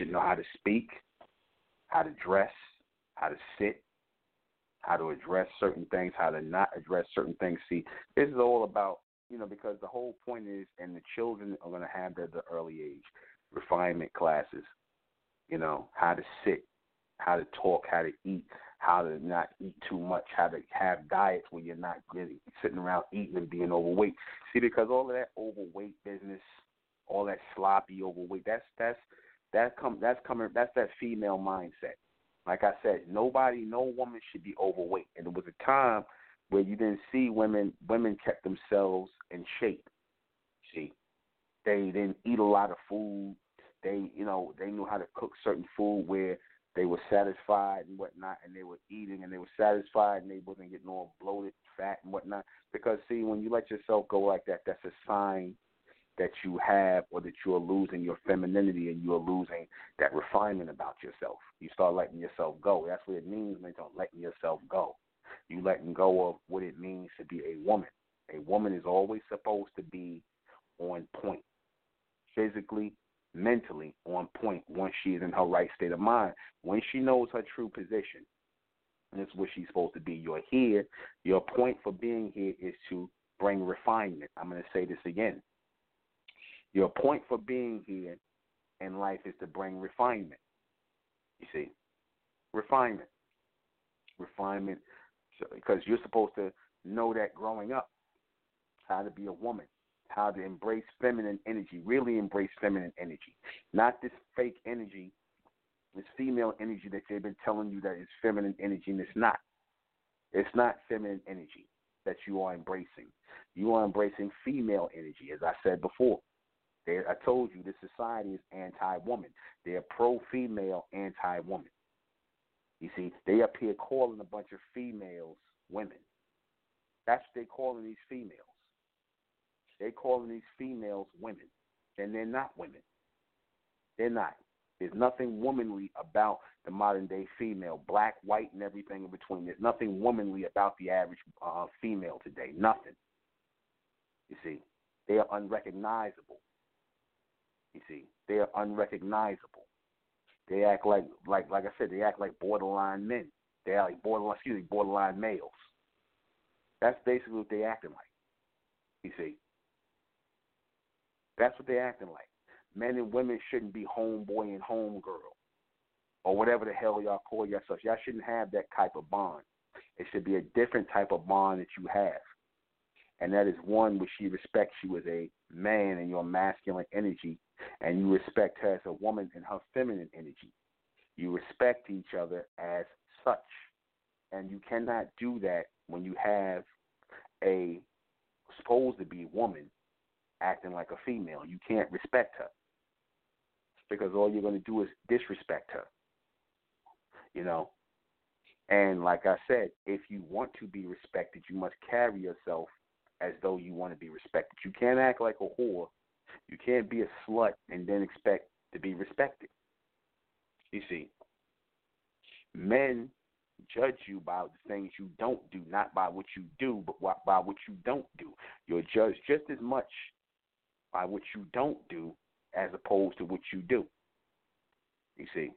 Should know how to speak, how to dress, how to sit, how to address certain things, how to not address certain things. See, this is all about, you know, because the whole point is, and the children are going to have that at the early age, refinement classes, you know, how to sit, how to talk, how to eat, how to not eat too much, how to have diets where you're not getting sitting around eating and being overweight. See, because all of that overweight business, all that sloppy overweight, that's that's that come that's coming that's that female mindset. Like I said, nobody, no woman should be overweight. And there was a time where you didn't see women women kept themselves in shape. See, they didn't eat a lot of food. They, you know, they knew how to cook certain food where they were satisfied and whatnot, and they were eating and they were satisfied and they wasn't getting all bloated, fat and whatnot. Because see, when you let yourself go like that, that's a sign that you have or that you are losing your femininity and you are losing that refinement about yourself. You start letting yourself go. That's what it means when you don't letting yourself go. You letting go of what it means to be a woman. A woman is always supposed to be on point, physically, mentally on point once she is in her right state of mind. When she knows her true position, and it's what she's supposed to be. You're here. Your point for being here is to bring refinement. I'm going to say this again. Your point for being here in life is to bring refinement. You see, refinement, refinement, so, because you're supposed to know that growing up, how to be a woman, how to embrace feminine energy, really embrace feminine energy, not this fake energy, this female energy that they've been telling you that is feminine energy, and it's not. It's not feminine energy that you are embracing. You are embracing female energy, as I said before. They, I told you, this society is anti-woman. They're pro-female, anti-woman. You see, they up here calling a bunch of females women. That's what they're calling these females. They're calling these females women, and they're not women. They're not. There's nothing womanly about the modern day female, black, white, and everything in between. There's nothing womanly about the average uh, female today. Nothing. You see, they are unrecognizable. You see, they are unrecognizable. They act like like like I said, they act like borderline men. They're like borderline, excuse me, borderline males. That's basically what they acting like. You see, that's what they're acting like. Men and women shouldn't be homeboy and homegirl, or whatever the hell y'all call yourselves. Y'all shouldn't have that type of bond. It should be a different type of bond that you have, and that is one which she respects you as a man and your masculine energy, and you respect her as a woman and her feminine energy. You respect each other as such. And you cannot do that when you have a supposed to be woman acting like a female. You can't respect her because all you're going to do is disrespect her. You know? And like I said, if you want to be respected, you must carry yourself as though you want to be respected. You can't act like a whore. You can't be a slut and then expect to be respected. You see, men judge you by the things you don't do, not by what you do, but by what you don't do. You're judged just as much by what you don't do as opposed to what you do. You see.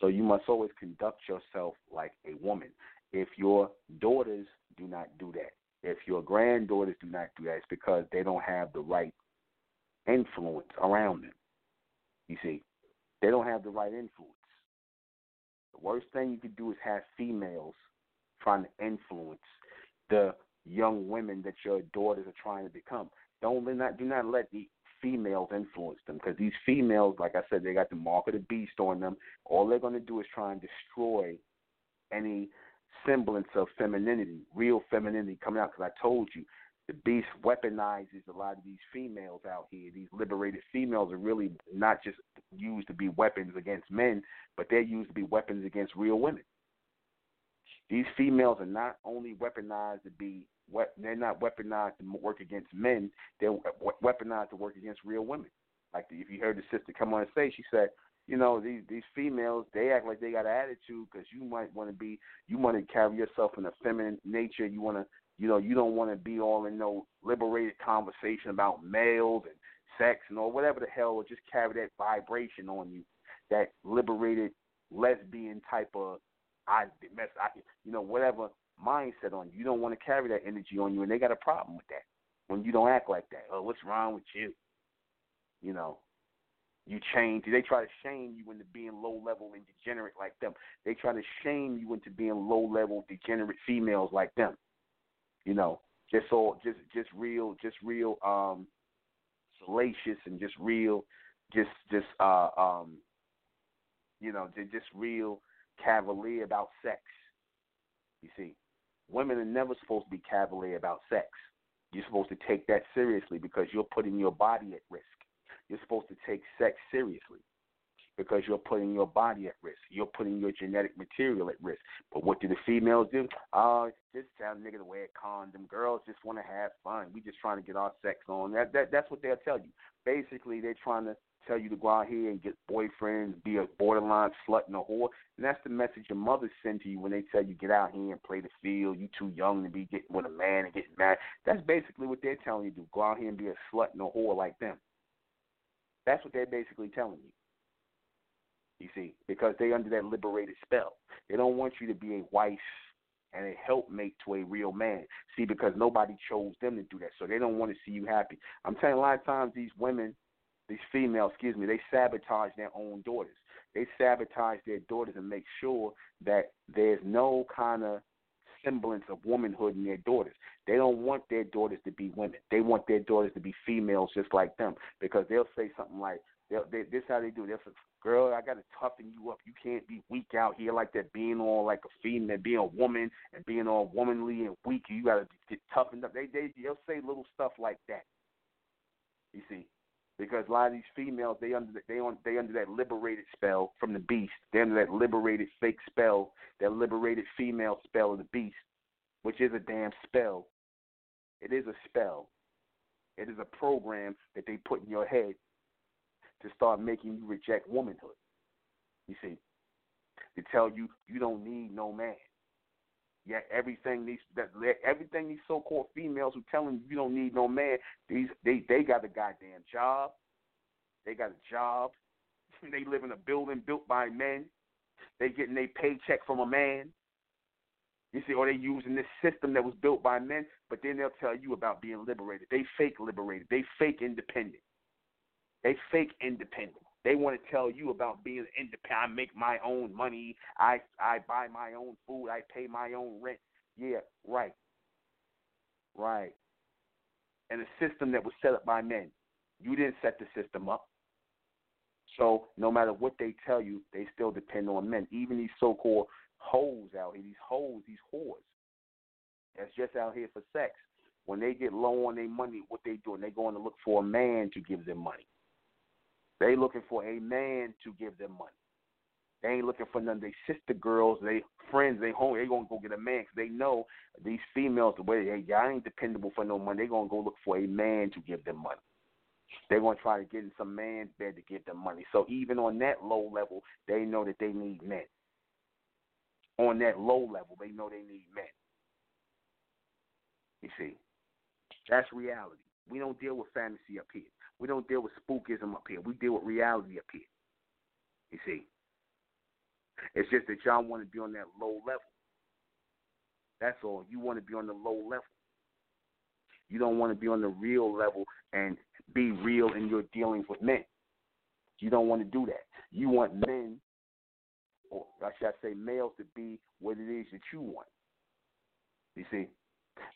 So you must always conduct yourself like a woman. If your daughters do not do that, if your granddaughters do not do that, it's because they don't have the right influence around them. You see, they don't have the right influence. The worst thing you could do is have females trying to influence the young women that your daughters are trying to become. Don't not do not let the females influence them because these females, like I said, they got the mark of the beast on them. All they're going to do is try and destroy any semblance of femininity, real femininity coming out. Because I told you, the beast weaponizes a lot of these females out here. These liberated females are really not just used to be weapons against men, but they're used to be weapons against real women. These females are not only weaponized to be they're not weaponized to work against men. They're weaponized to work against real women. Like if you heard the sister come on and say, she said, you know, these these females they act like they got an attitude because you might want to be, you want to carry yourself in a feminine nature. You want to you know, you don't want to be all in no liberated conversation about males and sex and or whatever the hell, or just carry that vibration on you, that liberated lesbian type of I mess, I, you know, whatever mindset on you. You don't want to carry that energy on you, and they got a problem with that when you don't act like that. Oh, what's wrong with you? You know, you change. They try to shame you into being low level and degenerate like them. They try to shame you into being low level degenerate females like them you know, just all just just real just real um salacious and just real just just uh um you know, just real cavalier about sex. You see, women are never supposed to be cavalier about sex. You're supposed to take that seriously because you're putting your body at risk. You're supposed to take sex seriously because you're putting your body at risk. You're putting your genetic material at risk. But what do the females do? Oh, just tell nigga to wear a condom. Girls just want to have fun. We just trying to get our sex on. That, that that's what they'll tell you. Basically, they're trying to tell you to go out here and get boyfriends, be a borderline slut and a whore. And that's the message your mothers send to you when they tell you get out here and play the field. You too young to be getting with a man and getting married. That's basically what they're telling you to do. Go out here and be a slut and a whore like them. That's what they're basically telling you. You see, because they under that liberated spell. They don't want you to be a wife and a helpmate to a real man. See, because nobody chose them to do that, so they don't want to see you happy. I'm telling you, a lot of times these women, these females, excuse me, they sabotage their own daughters. They sabotage their daughters and make sure that there's no kind of semblance of womanhood in their daughters. They don't want their daughters to be women. They want their daughters to be females just like them because they'll say something like, they, they, this how they do. They'll say, girl, I got to toughen you up. You can't be weak out here like that, being all like a female, being a woman and being all womanly and weak. You got to get toughened up. They, they, they'll say little stuff like that. You see, because a lot of these females, they under they on they under that liberated spell from the beast. They're under that liberated fake spell, that liberated female spell of the beast, which is a damn spell. It is a spell. It is a program that they put in your head to start making you reject womanhood. You see, to tell you you don't need no man. Yet everything these that everything these so-called females who telling you you don't need no man, these they they got a goddamn job. They got a job. <laughs> they live in a building built by men. They getting their paycheck from a man. You see, or they using this system that was built by men, but then they'll tell you about being liberated. They fake liberated. They fake independent. They fake independent. They want to tell you about being independent. I make my own money. I I buy my own food. I pay my own rent. Yeah, right. Right. And a system that was set up by men. You didn't set the system up. So no matter what they tell you, they still depend on men. Even these so called hoes out here, these hoes, these whores, that's just out here for sex. When they get low on their money, what they doing? They going to look for a man to give them money. They looking for a man to give them money. They ain't looking for none of their sister girls, they friends, they home. They gonna go get a man because they know these females the way they y'all ain't dependable for no money. They gonna go look for a man to give them money. They're gonna try to get in some man's bed to give them money. So even on that low level, they know that they need men. On that low level, they know they need men. You see, that's reality. We don't deal with fantasy up here. We don't deal with spookism up here. We deal with reality up here. You see, it's just that y'all want to be on that low level. That's all. You want to be on the low level. You don't want to be on the real level and be real in your dealings with men. You don't want to do that. You want men, or I should I say males, to be what it is that you want. You see,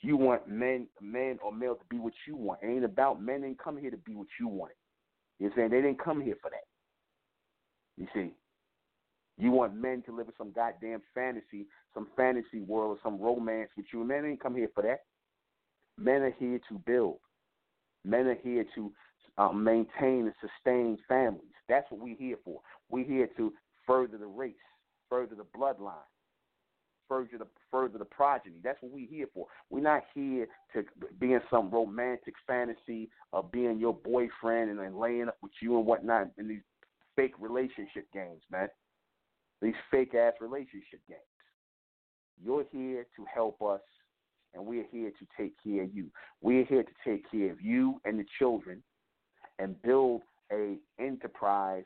you want men, men or male to be what you want. It ain't about men didn't come here to be what you want. You're saying they didn't come here for that. You see, you want men to live in some goddamn fantasy, some fantasy world, or some romance with you. Men ain't come here for that. Men are here to build. Men are here to uh, maintain and sustain families. That's what we're here for. We're here to further the race, further the bloodline, further the further the progeny. That's what we're here for. We're not here to be in some romantic fantasy of being your boyfriend and then laying up with you and whatnot in these fake relationship games, man. These fake ass relationship games. You're here to help us and we're here to take care of you. We're here to take care of you and the children and build a enterprise,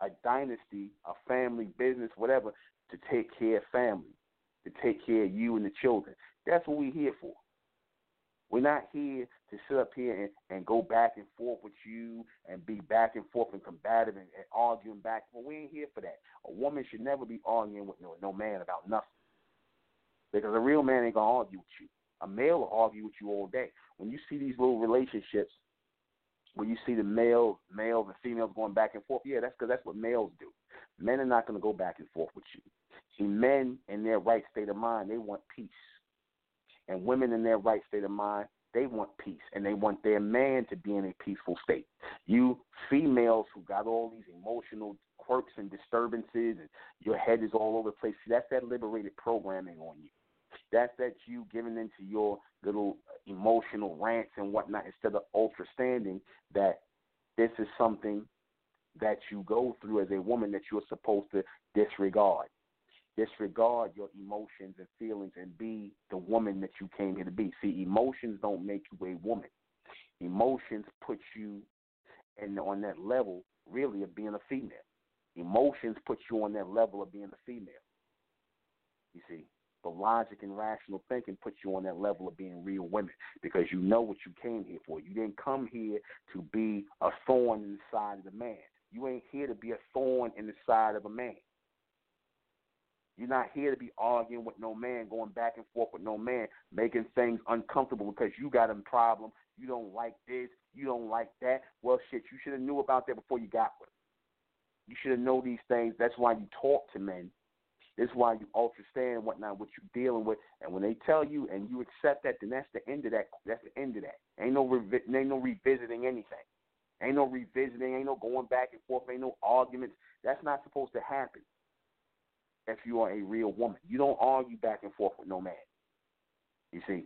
a dynasty, a family business, whatever, to take care of family, to take care of you and the children. That's what we're here for. We're not here to sit up here and, and go back and forth with you and be back and forth and combative and, and arguing back. Well, we ain't here for that. A woman should never be arguing with no, no man about nothing. Because a real man ain't gonna argue with you. A male will argue with you all day. When you see these little relationships, when you see the male males and females going back and forth, yeah, that's because that's what males do. Men are not gonna go back and forth with you. See, men in their right state of mind, they want peace, and women in their right state of mind, they want peace, and they want their man to be in a peaceful state. You females who got all these emotional quirks and disturbances, and your head is all over the place. See, that's that liberated programming on you. That's that you giving into your little emotional rants and whatnot instead of understanding that this is something that you go through as a woman that you're supposed to disregard. Disregard your emotions and feelings and be the woman that you came here to be. See, emotions don't make you a woman. Emotions put you in on that level really of being a female. Emotions put you on that level of being a female. You see, but logic and rational thinking puts you on that level of being real women because you know what you came here for. You didn't come here to be a thorn inside of the man. You ain't here to be a thorn in the side of a man. You're not here to be arguing with no man, going back and forth with no man, making things uncomfortable because you got a problem. You don't like this. You don't like that. Well, shit, you should have knew about that before you got with him. You should have known these things. That's why you talk to men this is why you understand whatnot what you're dealing with, and when they tell you and you accept that, then that's the end of that. That's the end of that. Ain't no revi- ain't no revisiting anything. Ain't no revisiting. Ain't no going back and forth. Ain't no arguments. That's not supposed to happen. If you are a real woman, you don't argue back and forth with no man. You see,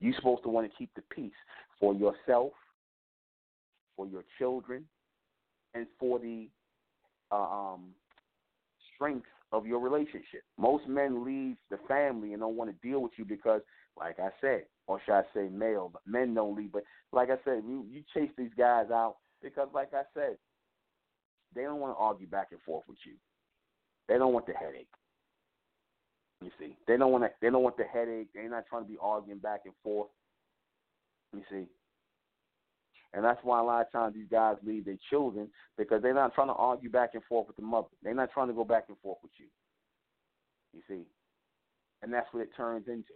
you're supposed to want to keep the peace for yourself, for your children, and for the uh, um, strength of your relationship. Most men leave the family and don't want to deal with you because, like I said, or should I say male, but men don't leave. But like I said, you, you chase these guys out because, like I said, they don't want to argue back and forth with you. They don't want the headache. You see, they don't want to, they don't want the headache. They're not trying to be arguing back and forth. You see, and that's why a lot of times these guys leave their children because they're not trying to argue back and forth with the mother. They're not trying to go back and forth with you. You see, and that's what it turns into.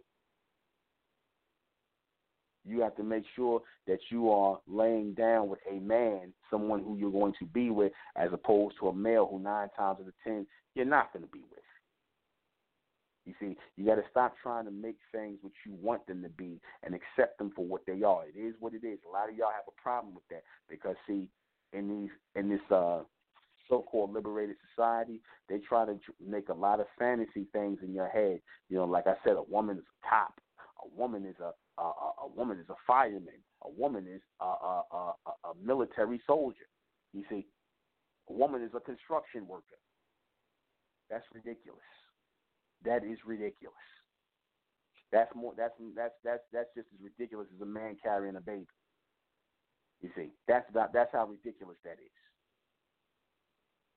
You have to make sure that you are laying down with a man, someone who you're going to be with, as opposed to a male who nine times out of ten you're not going to be with. You see, you got to stop trying to make things what you want them to be and accept them for what they are. It is what it is. A lot of y'all have a problem with that because see, in these in this uh so-called liberated society, they try to make a lot of fantasy things in your head. You know, like I said, a woman is a cop, a woman is a a, a woman is a fireman, a woman is a, a, a, a military soldier. You see, a woman is a construction worker. That's ridiculous. That is ridiculous. That's more. That's that's that's that's just as ridiculous as a man carrying a baby. You see, that's about that's how ridiculous that is.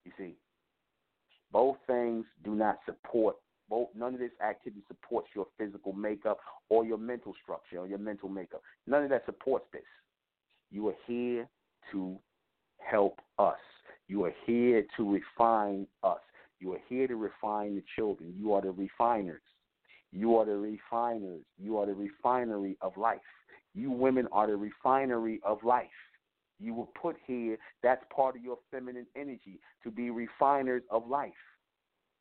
You see, both things do not support both. None of this activity supports your physical makeup or your mental structure or your mental makeup. None of that supports this. You are here to help us. You are here to refine us. You are here to refine the children. You are the refiners. You are the refiners. You are the refinery of life. You women are the refinery of life. You were put here, that's part of your feminine energy, to be refiners of life.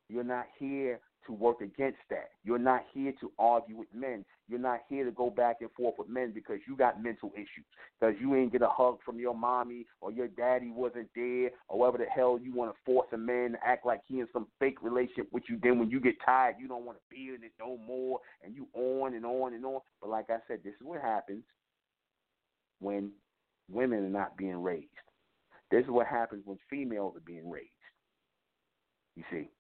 You're not here to work against that. You're not here to argue with men. You're not here to go back and forth with men because you got mental issues. Because you ain't get a hug from your mommy or your daddy wasn't there or whatever the hell you want to force a man to act like he in some fake relationship with you. Then when you get tired, you don't want to be in it no more and you on and on and on. But like I said, this is what happens when women are not being raised. This is what happens when females are being raised. You see,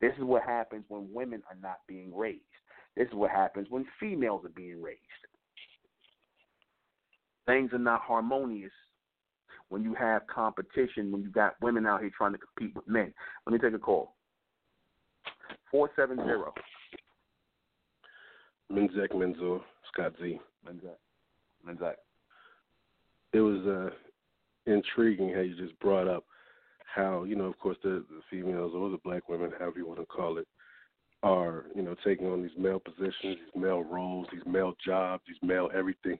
this is what happens when women are not being raised. This is what happens when females are being raised. Things are not harmonious when you have competition, when you got women out here trying to compete with men. Let me take a call. 470. Menzek Menzor, Scott Z. Menzek. Menzek. It was uh, intriguing how you just brought up how you know, of course, the, the females or the black women, however you want to call it, are you know taking on these male positions, these male roles, these male jobs, these male everything,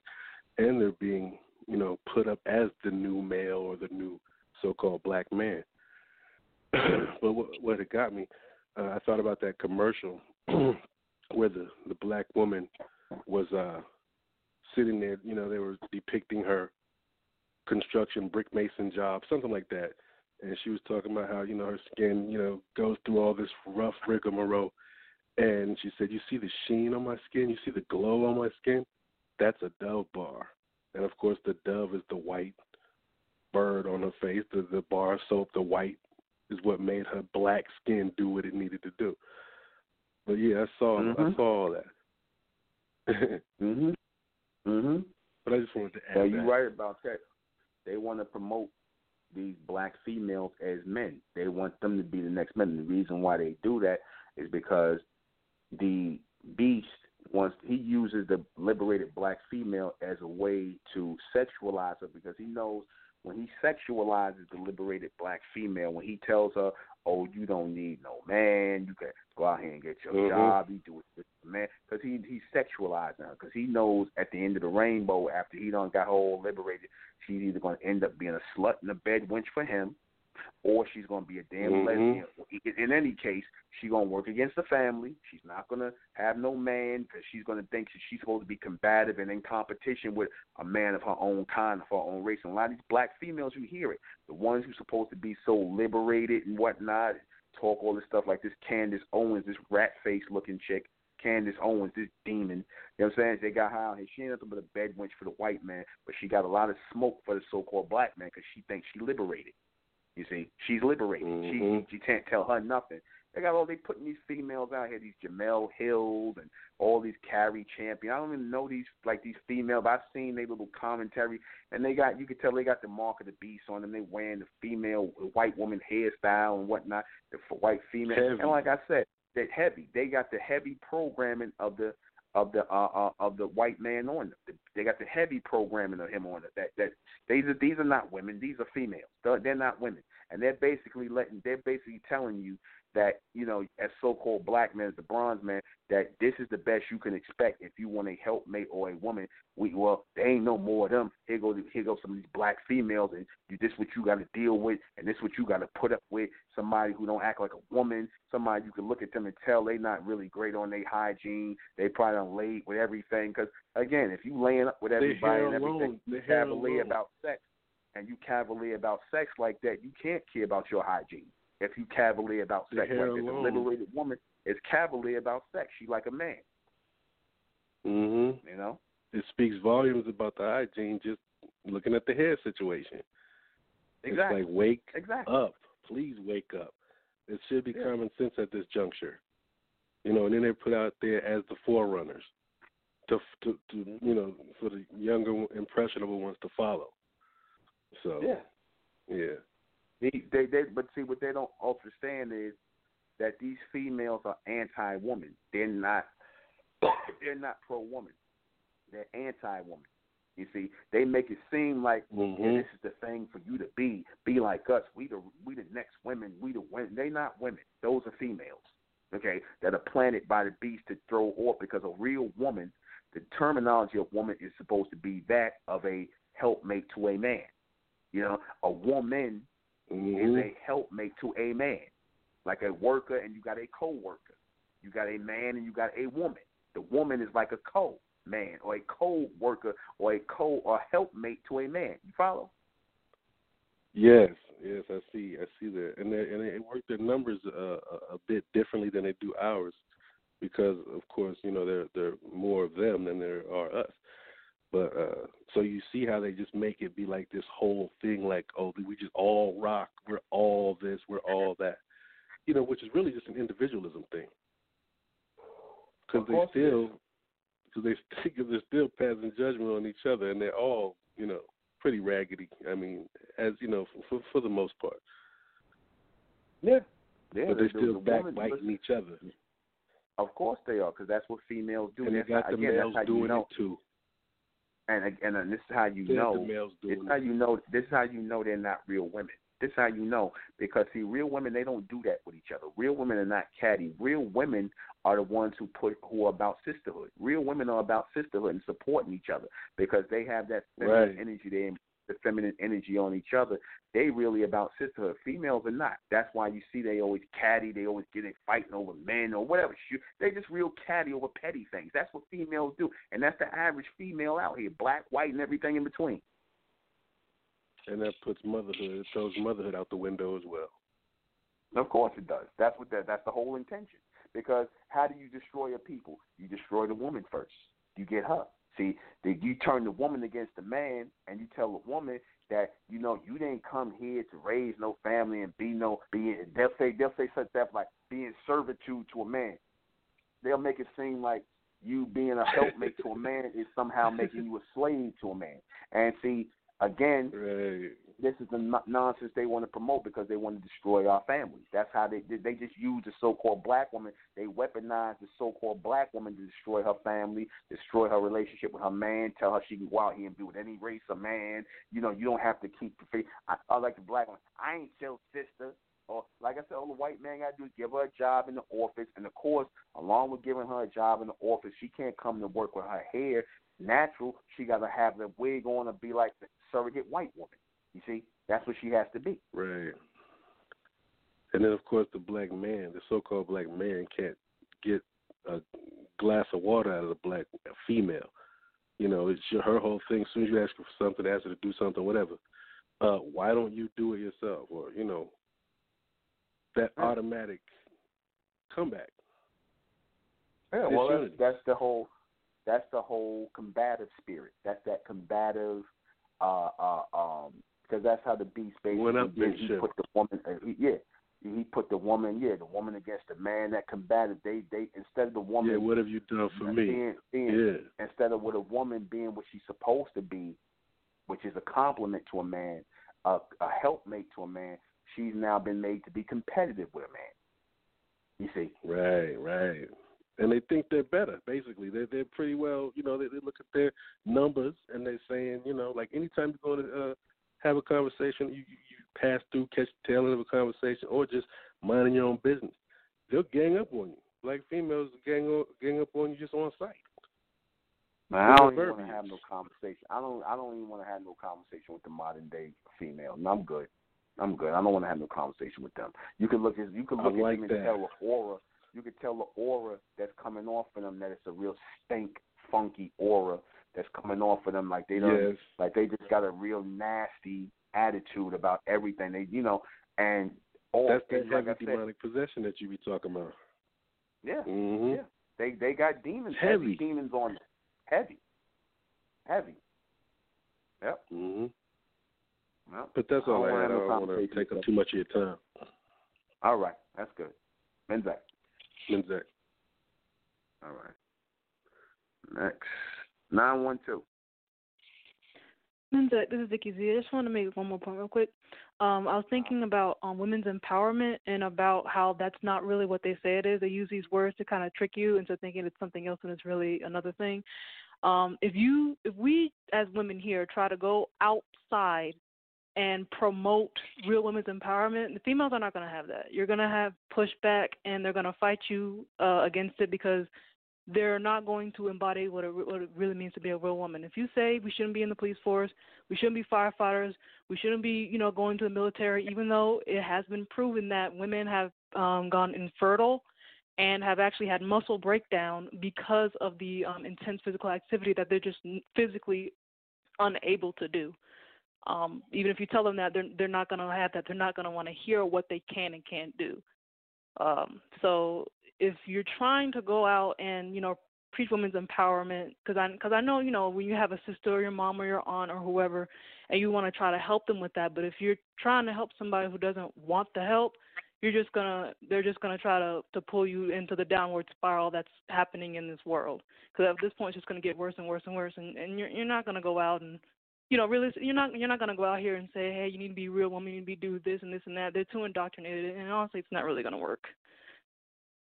and they're being you know put up as the new male or the new so-called black man. <clears throat> but what, what it got me, uh, I thought about that commercial <clears throat> where the the black woman was uh sitting there. You know, they were depicting her construction brick mason job, something like that and she was talking about how you know her skin you know goes through all this rough rigmarole. And she said you see the sheen on my skin? You see the glow on my skin? That's a dove bar. And of course the dove is the white bird on her face. The the bar soap the white is what made her black skin do what it needed to do. But yeah i saw mm-hmm. i saw all that. <laughs> Mhm mhm but i just wanted to add yeah, you're right about that. They want to promote these black females as men. They want them to be the next men. And the reason why they do that is because the beast wants he uses the liberated black female as a way to sexualize her because he knows when he sexualizes the liberated black female, when he tells her, "Oh, you don't need no man. You can go out here and get your mm-hmm. job. You do it with the man," because he he's sexualizing her. Because he knows at the end of the rainbow, after he done got her all liberated, she's either going to end up being a slut and a bed wench for him, or she's going to be a damn mm-hmm. lesbian. In any case, she's going to work against the family. She's not going to have no man because she's going to think that she's supposed to be combative and in competition with a man of her own kind, of her own race. And a lot of these black females, you hear it. The ones who's supposed to be so liberated and whatnot, talk all this stuff like this Candace Owens, this rat face looking chick. Candace Owens, this demon. You know what I'm saying? They got her out here. She ain't nothing but a bed wench for the white man, but she got a lot of smoke for the so-called black man because she thinks she liberated. You see, she's liberated. Mm-hmm. She she can't tell her nothing. They got all they putting these females out here, these Jemele Hills and all these Cari Champion. I don't even know these like these females. I've seen their little commentary, and they got you can tell they got the mark of the beast on them. They wearing the female white woman hairstyle and whatnot, the white female. Heavy. And like I said, they heavy. They got the heavy programming of the of the uh, uh of the white man on them. They got the heavy programming of him on it. That that these are these are not women. These are females. They're, they're not women, and they're basically letting. They're basically telling you that you know, as so-called black men, as the bronze man, that this is the best you can expect if you want a helpmate or a woman. We well, there ain't no more of them. Here go here go some of these black females, and you, this what you got to deal with, and this what you got to put up with. Somebody who don't act like a woman, somebody you can look at them and tell they not really great on their hygiene. They probably don't lay with everything. Because again, if you laying up with everybody and everything, you cavalier about sex, and you cavalier about sex like that, you can't care about your hygiene if you cavalier about sex. Like, if a liberated woman is cavalier about sex. She like a man, Mhm. you know. It speaks volumes about the hygiene just looking at the hair situation. Exactly. It's like wake exactly. up. Please wake up. It should be Yeah. common sense at this juncture. You know, and then they're put out there as the forerunners to to, to you know for the younger impressionable ones to follow. So yeah. yeah. They, they, they, but see, what they don't understand is that these females are anti-woman. They're not. <coughs> They're not pro-woman. They're anti-woman. You see, they make it seem like yeah, Mhm. this is the thing for you to be. Be like us. We the we the next women. We the women. They not women. Those are females. Okay, that are planted by the beast to throw off because a real woman. The terminology of woman is supposed to be that of a helpmate to a man. You know, a woman is Mhm. a helpmate to a man, like a worker, and you got a co-worker. You got a man and you got a woman. The woman is like a co-man or a co-worker or a co or helpmate to a man. You follow? Yes, yes, I see, I see that, and they and they work their numbers uh, a, a bit differently than they do ours, because of course you know there there are more of them than there are us. But uh so you see how they just make it be like this whole thing, like oh we just all rock, we're all this, we're all that, you know, which is really just an individualism thing. Because they still, because they <laughs> because they're still passing judgment on each other, and they're all you know pretty raggedy. I mean, as you know, for for the most part. Yeah. Yeah, but they're the- still backbiting each other, Of course they are, because that's what females do. and they got the again, males doing you know. it too. And and, and this is how you know. This is how you know. This is how you know they're not real women. This is how you know because see, real women they don't do that with each other. Real women are not catty. Real women are the ones who put who are about sisterhood. Real women are about sisterhood and supporting each other because they have that feminine Right. energy. They the feminine energy on each other. They really about sisterhood. Females are not. That's why you see they always catty. They always getting fighting over men or whatever. They just real catty over petty things. That's what females do, and that's the average female out here, black, white, and everything in between. And that puts motherhood, it throws motherhood out the window as well. Of course it does. That's what that, that's the whole intention. Because how do you destroy a people? You destroy the woman first. You get her. See, the, you turn the woman against the man, and you tell the woman that you know you didn't come here to raise no family and be no be. They'll say they'll say such stuff like being servitude to a man. They'll make it seem like you being a helpmate to a man is somehow making you a slave to a man. And see, again, Right. this is the nonsense they want to promote because they want to destroy our families. That's how they they just use the so-called black woman. They weaponize the so-called black woman to destroy her family, destroy her relationship with her man. Tell her she can go out here and be with any race of man. You know, you don't have to keep the faith. I, I like the black one. I ain't your sister. Or like I said, all the white man got to do is give her a job in the office, and of course, along with giving her a job in the office, she can't come to work with her hair natural. She got to have the wig on to be like the surrogate white woman. You see, that's what she has to be. Right. And then, of course, the black man, the so-called black man, can't get a glass of water out of the black female. You know, it's your, her whole thing. As soon as you ask her for something, ask her to do something, whatever. Uh, why don't you do it yourself? Or you know, that Right. automatic comeback. Yeah, well, that's, that's the whole. That's the whole combative spirit. That's that combative, uh, uh, um, because that's how the beast basically did. He put the woman. Uh, he, yeah, he put the woman, yeah, the woman against the man that combated. They they instead of the woman, yeah, what have you done for me? Being, being, yeah. Instead of with a woman being what she's supposed to be, which is a compliment to a man, a, a helpmate to a man, she's now been made to be competitive with a man. You see? Right, right. And they think they're better. Basically, they're they're pretty well. You know, they, they look at their numbers and they're saying, you know, like anytime you're going to uh, have a conversation, you, you pass through, catch the tail end of a conversation, or just minding your own business. They'll gang up on you. Black females gang gang up on you just on sight. Man, I don't even want to have no conversation. I don't. I don't even want to have no conversation with the modern day female. No, I'm good. I'm good. I don't want to have no conversation with them. You can look at you can look I like at them that. and tell the aura. You could tell the aura that's coming off of them that it's a real stink, funky aura that's coming off of them. Like they don't. Yes. Like they just got a real nasty attitude about everything. They, you know, and all that's that like heavy demonic possession that you be talking about. Yeah, mm-hmm. yeah. They they got demons, heavy. heavy demons on them. Heavy, heavy. Yep. Mhm. Yep. But that's all I, I had. I don't want to take up too much of your time. All right, that's good. Menzak. Menzak. All right. Next, nine one two. Menzak, this is Vicky Z. I just want to make one more point real quick. Um, I was thinking about um, women's empowerment and about how that's not really what they say it is. They use these words to kind of trick you into thinking it's something else and it's really another thing. Um, if you, if we as women here try to go outside and promote real women's empowerment, the females are not going to have that. You're going to have pushback, and they're going to fight you uh, against it because they're not going to embody what it, what it really means to be a real woman. If you say we shouldn't be in the police force, we shouldn't be firefighters, we shouldn't be, you know, going to the military, even though it has been proven that women have um, gone infertile and have actually had muscle breakdown because of the um, intense physical activity that they're just physically unable to do. Um, even if you tell them that, they're they're not going to have that. They're not going to want to hear what they can and can't do. Um, so if you're trying to go out and you know preach women's empowerment, because I because I know you know when you have a sister or your mom or your aunt or whoever, and you want to try to help them with that, but if you're trying to help somebody who doesn't want the help, you're just gonna they're just gonna try to to pull you into the downward spiral that's happening in this world. Because at this point, it's just gonna get worse and worse and worse, and and you're you're not gonna go out and you know, really, you're not you're not gonna go out here and say, hey, you need to be a real woman, you need to be do this and this and that. They're too indoctrinated, and honestly, it's not really gonna work.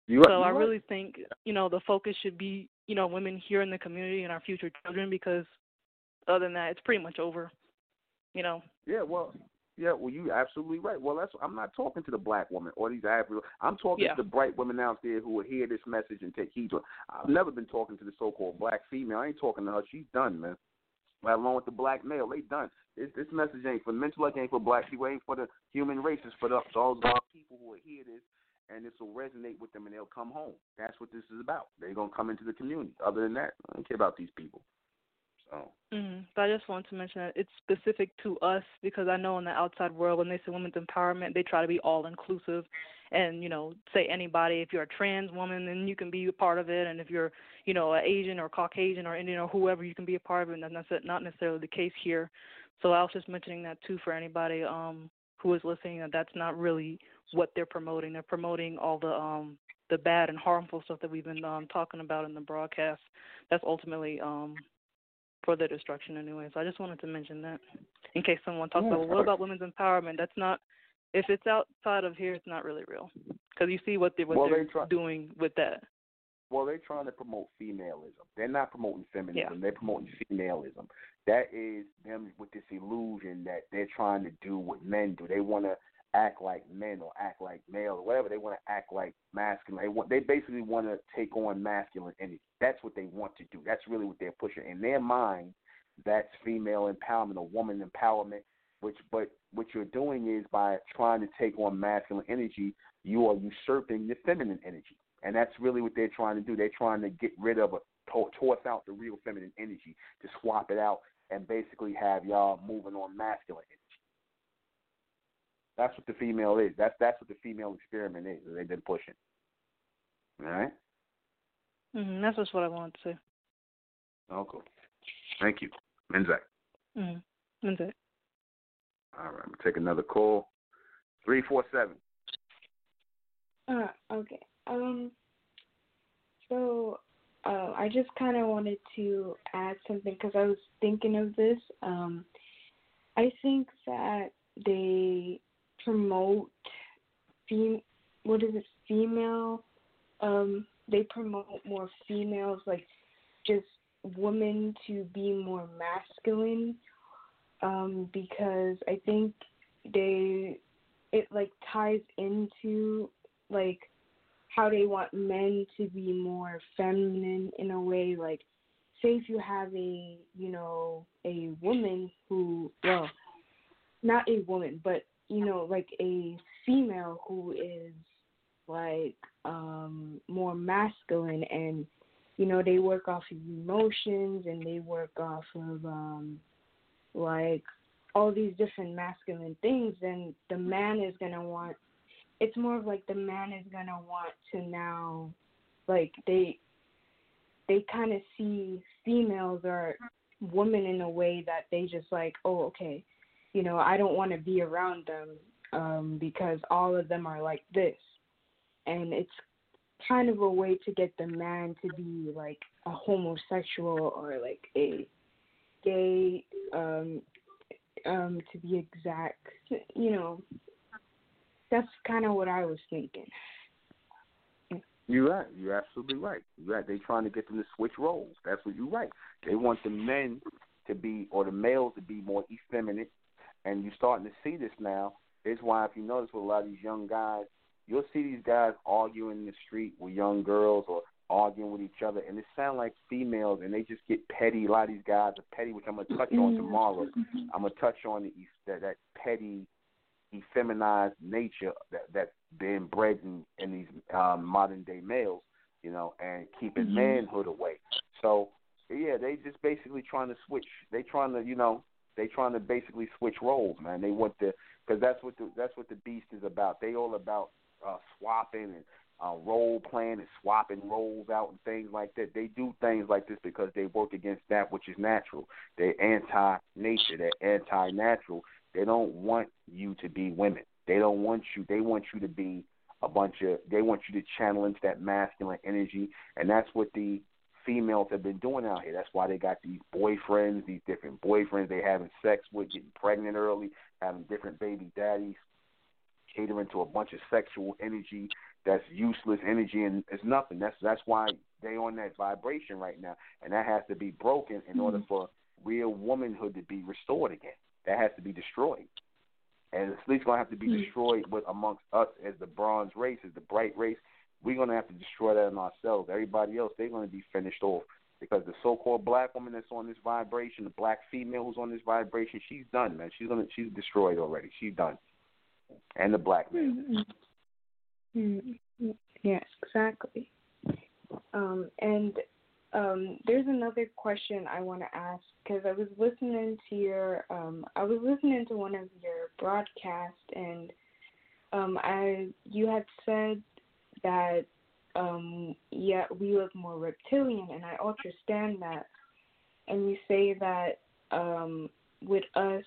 You so I really think you know the focus should be you know women here in the community and our future children because other than that, it's pretty much over. You know. Yeah. Well. Yeah. Well, you're absolutely right. Well, that's I'm not talking to the black woman or these African. I'm talking yeah. to the bright women out there who will hear this message and take heed to it. I've never been talking to the so-called black female. I ain't talking to her. She's done, man. Along with the black male, they done. This, this message ain't for mental intellect, ain't for black people, ain't for the human race. It's for the, those people who will hear this and this will resonate with them and they'll come home. That's what this is about. They're gonna come into the community. Other than that, I don't care about these people. So. Mm-hmm. But I just want to mention that it's specific to us because I know in the outside world when they say women's empowerment, they try to be all inclusive, and you know say anybody. If you're a trans woman, then you can be a part of it, and if you're you know an Asian or Caucasian or Indian or whoever, you can be a part of it. And that's not necessarily the case here. So I was just mentioning that too for anybody um, who is listening that that's not really what they're promoting. They're promoting all the um, the bad and harmful stuff that we've been um, talking about in the broadcast. That's ultimately um, for their destruction anyway. So I just wanted to mention that in case someone talks yeah, about, well, what about women's empowerment? That's not. If it's outside of here, it's not really real because you see what they what well, they're they try- doing with that. Well, they're trying to promote femalism. They're not promoting feminism. Yeah. They're promoting femalism. That is them with this illusion that they're trying to do what men do. They want to act like men or act like male or whatever. They want to act like masculine. They want. They basically want to take on masculine energy. That's what they want to do. That's really what they're pushing in their mind. That's female empowerment or woman empowerment. Which, but what you're doing is by trying to take on masculine energy, you are usurping the feminine energy. And that's really what they're trying to do. They're trying to get rid of a toss out the real feminine energy to swap it out and basically have y'all moving on masculine energy. That's what the female is. That's that's what the female experiment is. That they've been pushing. All right. Mm-hmm. That's just what I wanted to say. Oh, cool. Thank you, Menzak. Mm-hmm. It. All right. I'm gonna take another call. Three four seven. Uh, okay. Um. So, uh, I just kind of wanted to add something because I was thinking of this. Um, I think that they promote fem- what is it female um they promote more females like just women to be more masculine um because I think they it like ties into like how they want men to be more feminine in a way like say if you have a you know a woman who well not a woman but you know like a female who is like um more masculine and you know they work off of emotions and they work off of um like all these different masculine things then the man is to want it's more of like the man is to want to now like they they kind of see females or women in a way that they just like oh okay you know i don't want to be around them um because all of them are like this. And it's kind of a way to get the man to be like a homosexual or like a gay um um to be exact you know that's kind of what i was thinking You're right. You're absolutely right. You're right. They're trying to get them to switch roles. That's what you're right. They want the men to be, or the males to be more effeminate, and you're starting to see this now. It's why, if you notice, with a lot of these young guys, you'll see these guys arguing in the street with young girls or arguing with each other, and it sound like females, and they just get petty. A lot of these guys are petty, which I'm gonna touch on tomorrow. I'm gonna touch on the that that petty, effeminized nature that that's being bred in, in these um, modern day males, you know, and keeping Mhm. manhood away. So yeah, they just basically trying to switch. They trying to, you know, they trying to basically switch roles, man. They want the because that's what the that's what the beast is about. They all about uh, swapping and uh, role playing and swapping roles out and things like that. They do things like this because they work against that which is natural. They're anti nature. They're anti natural. They don't want you to be women. They don't want you. They want you to be a bunch of. They want you to channel into that masculine energy, and that's what the females have been doing out here. That's why they got these boyfriends, these different boyfriends they having sex with, getting pregnant early, having different baby daddies, catering to a bunch of sexual energy that's useless energy and it's nothing. That's that's why they on that vibration right now, and that has to be broken in order for real womanhood to be restored again. That has to be destroyed, and it's at least gonna have to be Mhm. destroyed with amongst us as the bronze race, as the bright race. We're gonna have to destroy that in ourselves. Everybody else, they're gonna be finished off because the so-called black woman that's on this vibration, the black female who's on this vibration, she's done, man. She's gonna she's destroyed already. She's done, and the black man. Mhm. Mhm. Yes, exactly. Um, and um, there's another question I want to ask because I was listening to your, um, I was listening to one of your broadcasts, and um, I you had said that um, yeah we look more reptilian, and I understand that, and you say that um, with us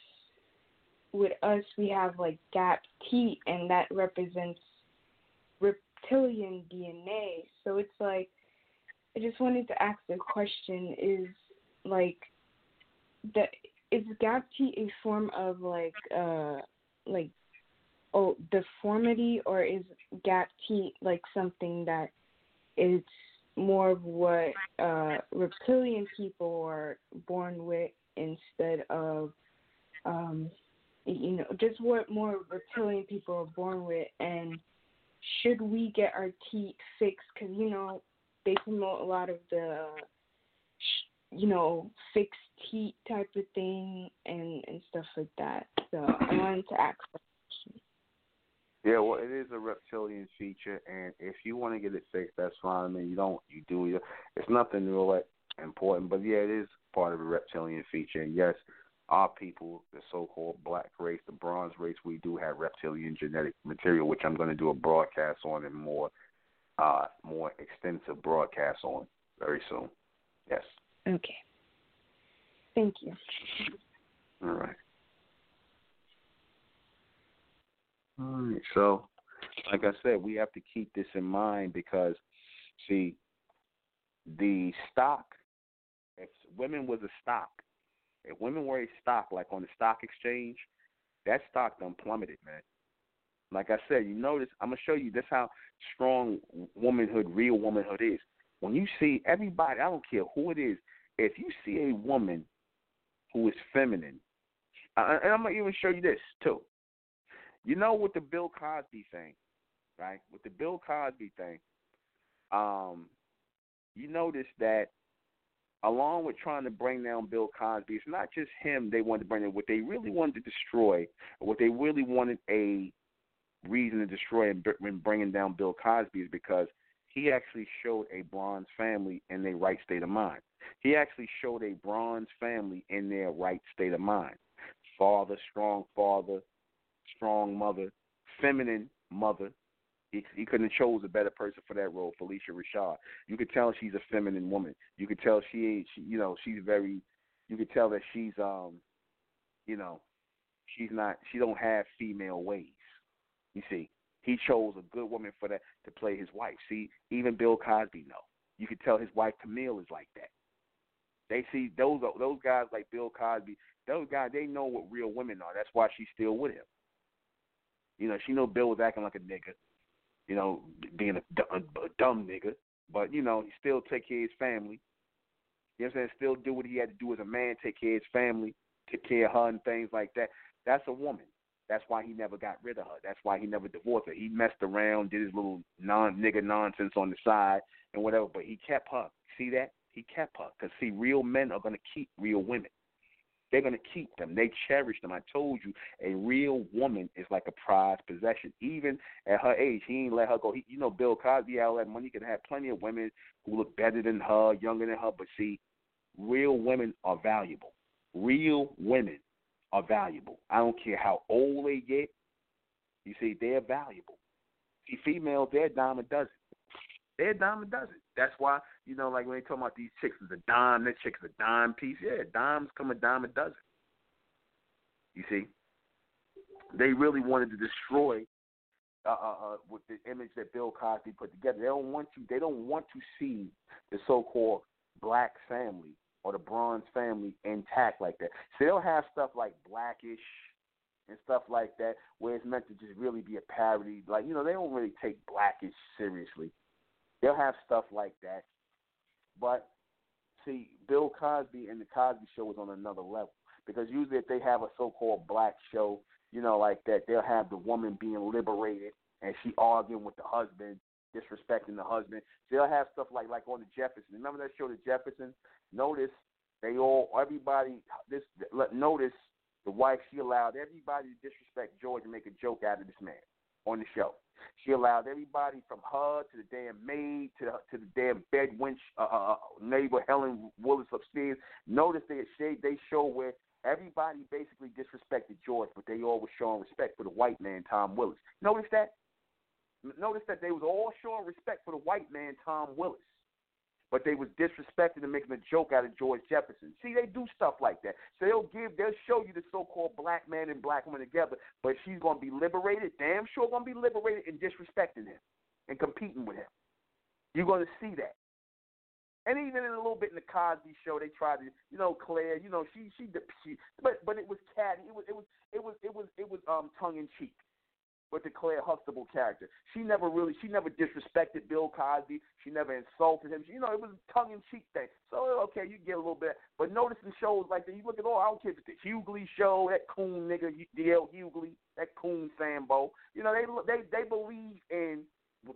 with us we have like gap teeth and that represents reptilian DNA. So it's like I just wanted to ask the question is like the is gap teeth a form of like uh like oh deformity or is gap teeth like something that it's more of what uh reptilian people are born with instead of um you know just what more reptilian people are born with and should we get our teeth fixed because you know they promote a lot of the you know fixed teeth type of thing and and stuff like that so i wanted to ask. Yeah, well, it is a reptilian feature, and if you want to get it fixed, that's fine. I mean, you don't, you do. It's nothing real important, but yeah, it is part of a reptilian feature. And yes, our people, the so-called black race, the bronze race, we do have reptilian genetic material, which I'm going to do a broadcast on and more, uh, more extensive broadcast on very soon. Yes. okay thank you All right. All right. So like I said, we have to keep this in mind because, see, the stock. If women was a stock, if women were a stock, like on the stock exchange, that stock done plummeted, man. Like I said, you notice. I'm gonna show you this how strong womanhood, real womanhood is. When you see everybody, I don't care who it is. If you see a woman who is feminine, and I'm gonna even show you this too. You know, with the Bill Cosby thing, right? With the Bill Cosby thing, um, you notice that along with trying to bring down Bill Cosby, it's not just him they wanted to bring in. What they really wanted to destroy, what they really wanted a reason to destroy and bringing down Bill Cosby is because he actually showed a bronze family in their right state of mind. He actually showed a bronze family in their right state of mind. Father, strong father, strong mother, feminine mother. He, he couldn't have chose a better person for that role, Phylicia Rashad. You could tell she's a feminine woman. You could tell she, she you know, she's very. You could tell that she's, um, you know, she's not. She don't have female ways. You see, he chose a good woman for that to play his wife. See, even Bill Cosby no, You could tell his wife Camille is like that. They see those those guys like Bill Cosby. Those guys they know what real women are. That's why she's still with him. You know, she know Bill was acting like a nigga. You know, being a, a, a dumb nigga. But you know, he still take care of his family. You know what I'm saying? Still do what he had to do as a man, take care of his family, take care of her and things like that. That's a woman. That's why he never got rid of her. That's why he never divorced her. He messed around, did his little non nigga nonsense on the side and whatever, but he kept her. See that? He kept her. Because, see, real men are going to keep real women. They're going to keep them. They cherish them. I told you, a real woman is like a prized possession. Even at her age, he ain't let her go. He, you know, Bill Cosby all that money. He could have plenty of women who look better than her, younger than her. But see, real women are valuable. Real women are valuable. I don't care how old they get. You see, they're valuable. See, females, they're a dime a dozen. They're a dime a dozen. That's why, you know, like when they talk about these chicks is a dime, that chick's a dime piece. Yeah, dimes come a dime a dozen. You see? They really wanted to destroy uh, uh, uh, with the image that Bill Cosby put together. They don't want you. They don't want to see the so-called black family or the Bronze family intact like that. So they'll have stuff like Blackish and stuff like that, where it's meant to just really be a parody. Like you know, they don't really take Blackish seriously. They'll have stuff like that, but see, Bill Cosby and the Cosby Show was on another level because usually if they have a so-called black show, you know, like that, they'll have the woman being liberated and she arguing with the husband disrespecting the husband. So they'll have stuff like like on the Jefferson. Remember that show, The Jefferson? Notice they all everybody this notice the wife she allowed everybody to disrespect George and make a joke out of this man on the show. She allowed everybody from her to the damn maid to the, to the damn bed wench uh, uh, uh neighbor Helen Willis upstairs. Notice they they show where everybody basically disrespected George, but they all were showing respect for the white man Tom Willis. Notice that. Notice that they was all showing respect for the white man Tom Willis but they was disrespecting and making a joke out of George Jefferson. See, they do stuff like that. So they'll give, they'll show you the so-called black man and black woman together, but she's gonna be liberated, damn sure gonna be liberated and disrespecting him and competing with him. You're gonna see that. And even in a little bit in the Cosby Show, they tried to, you know, Claire, you know, she, she, she, but, but it was catty. It was, it was, it was, it was, it was, um, tongue in cheek with the Claire Huxtable character. She never really, she never disrespected Bill Cosby. She never insulted him. She, you know, it was a tongue in cheek thing. So okay, you get a little bit, but notice the shows like that. You look at oh, I don't care if it's the Hughley show, that coon nigga D.L. Hughley, that coon Sambo. You know, they they they believe in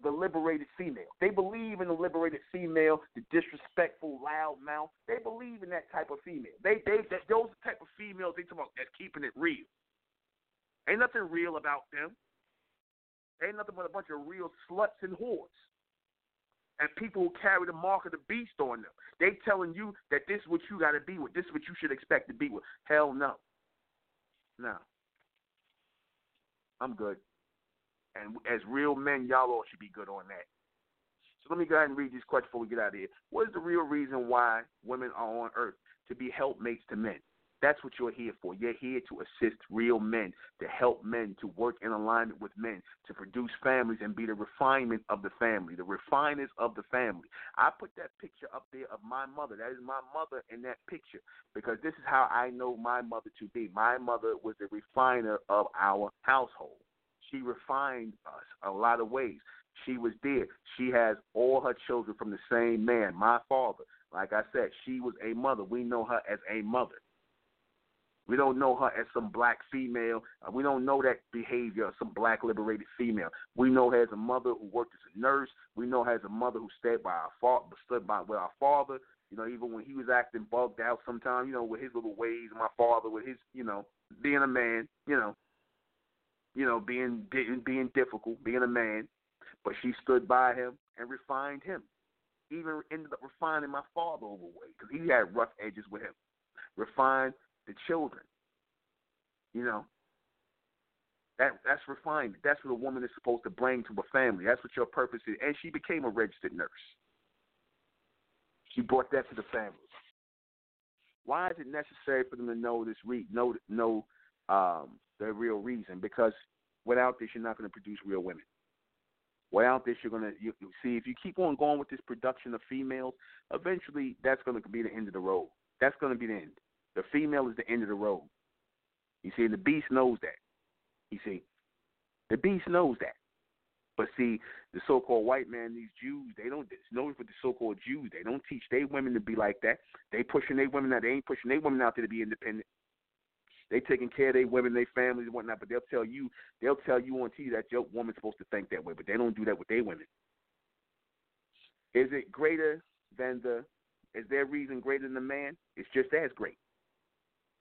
the liberated female. They believe in the liberated female, the disrespectful, loud mouth. They believe in that type of female. They they that, those type of females they talk about that's keeping it real. Ain't nothing real about them. Ain't nothing but a bunch of real sluts and whores. And people who carry the mark of the beast on them. They telling you that this is what you got to be with. This is what you should expect to be with. Hell no. No. I'm good. And as real men, y'all all should be good on that. So let me go ahead and read these questions before we get out of here. What is the real reason why women are on earth? To be helpmates to men. That's what you're here for. You're here to assist real men, to help men, to work in alignment with men, to produce families and be the refinement of the family, the refiners of the family. I put that picture up there of my mother. That is my mother in that picture because this is how I know my mother to be. My mother was the refiner of our household. She refined us a lot of ways. She was there. She has all her children from the same man, my father. Like I said, she was a mother. We know her as a mother. We don't know her as some black female. Uh, we don't know that behavior of some black liberated female. We know her as a mother who worked as a nurse. We know her as a mother who stayed by our father, stood by with our father. You know, even when he was acting bugged out sometimes, you know, with his little ways, my father with his, you know, being a man, you know, you know, being being difficult, being a man, but she stood by him and refined him. Even ended up refining my father over way because he had rough edges with him. Refined the children. You know, that that's refinement. That's what a woman is supposed to bring to a family. That's what your purpose is. And she became a registered nurse. She brought that to the family. Why is it necessary for them to know this? Re- know know um, the real reason? Because without this, you're not going to produce real women. Without this, you're going to you, see if you keep on going with this production of females. Eventually, that's going to be the end of the road. That's going to be the end. The female is the end of the road. You see, the beast knows that. You see, the beast knows that. But see, the so-called white man, these Jews, they don't. It's known for the so-called Jews. They don't teach their women to be like that. They pushing their women out. They ain't pushing their women out there to be independent. They taking care of their women, their families, and whatnot. But they'll tell you, they'll tell you on TV that your woman's supposed to think that way. But they don't do that with their women. Is it greater than the? Is their reason greater than the man? It's just as great.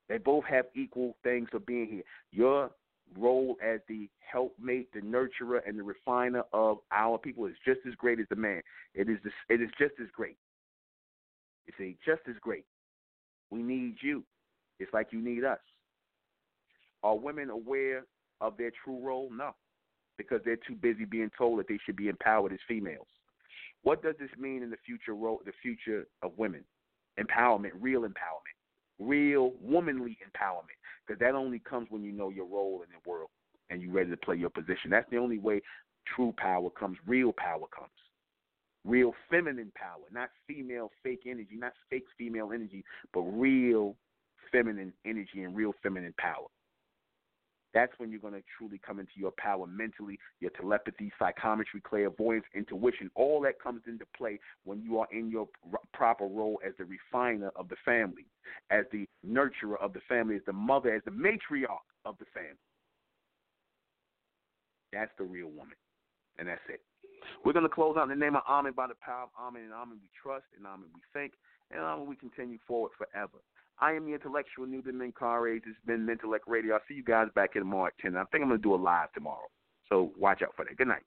They both have equal things for being here. Your role as the helpmate, the nurturer, and the refiner of our people is just as great as the man. It is. it is just as great. You see, just as great. We need you. It's like you need us. Are women aware of their true role? No, because they're too busy being told that they should be empowered as females. What does this mean in the future role, the future of women? Empowerment, real empowerment real womanly empowerment because that only comes when you know your role in the world and you're ready to play your position. That's the only way true power comes, real power comes. Real feminine power, not female fake energy, not fake female energy, but real feminine energy and real feminine power. That's when you're going to truly come into your power mentally, your telepathy, psychometry, clairvoyance, intuition. All that comes into play when you are in your proper role as the refiner of the family, as the nurturer of the family, as the mother, as the matriarch of the family. That's the real woman. And that's it. We're going to close out in the name of Amen by the power of Amen and Amen we trust and Amen we think and Amen we continue forward forever. I am the intellectual Nuben Menkarayzz. It's been Mentellect Radio. I'll see you guys back in at 10. I think I'm going to do a live tomorrow. So watch out for that. Good night.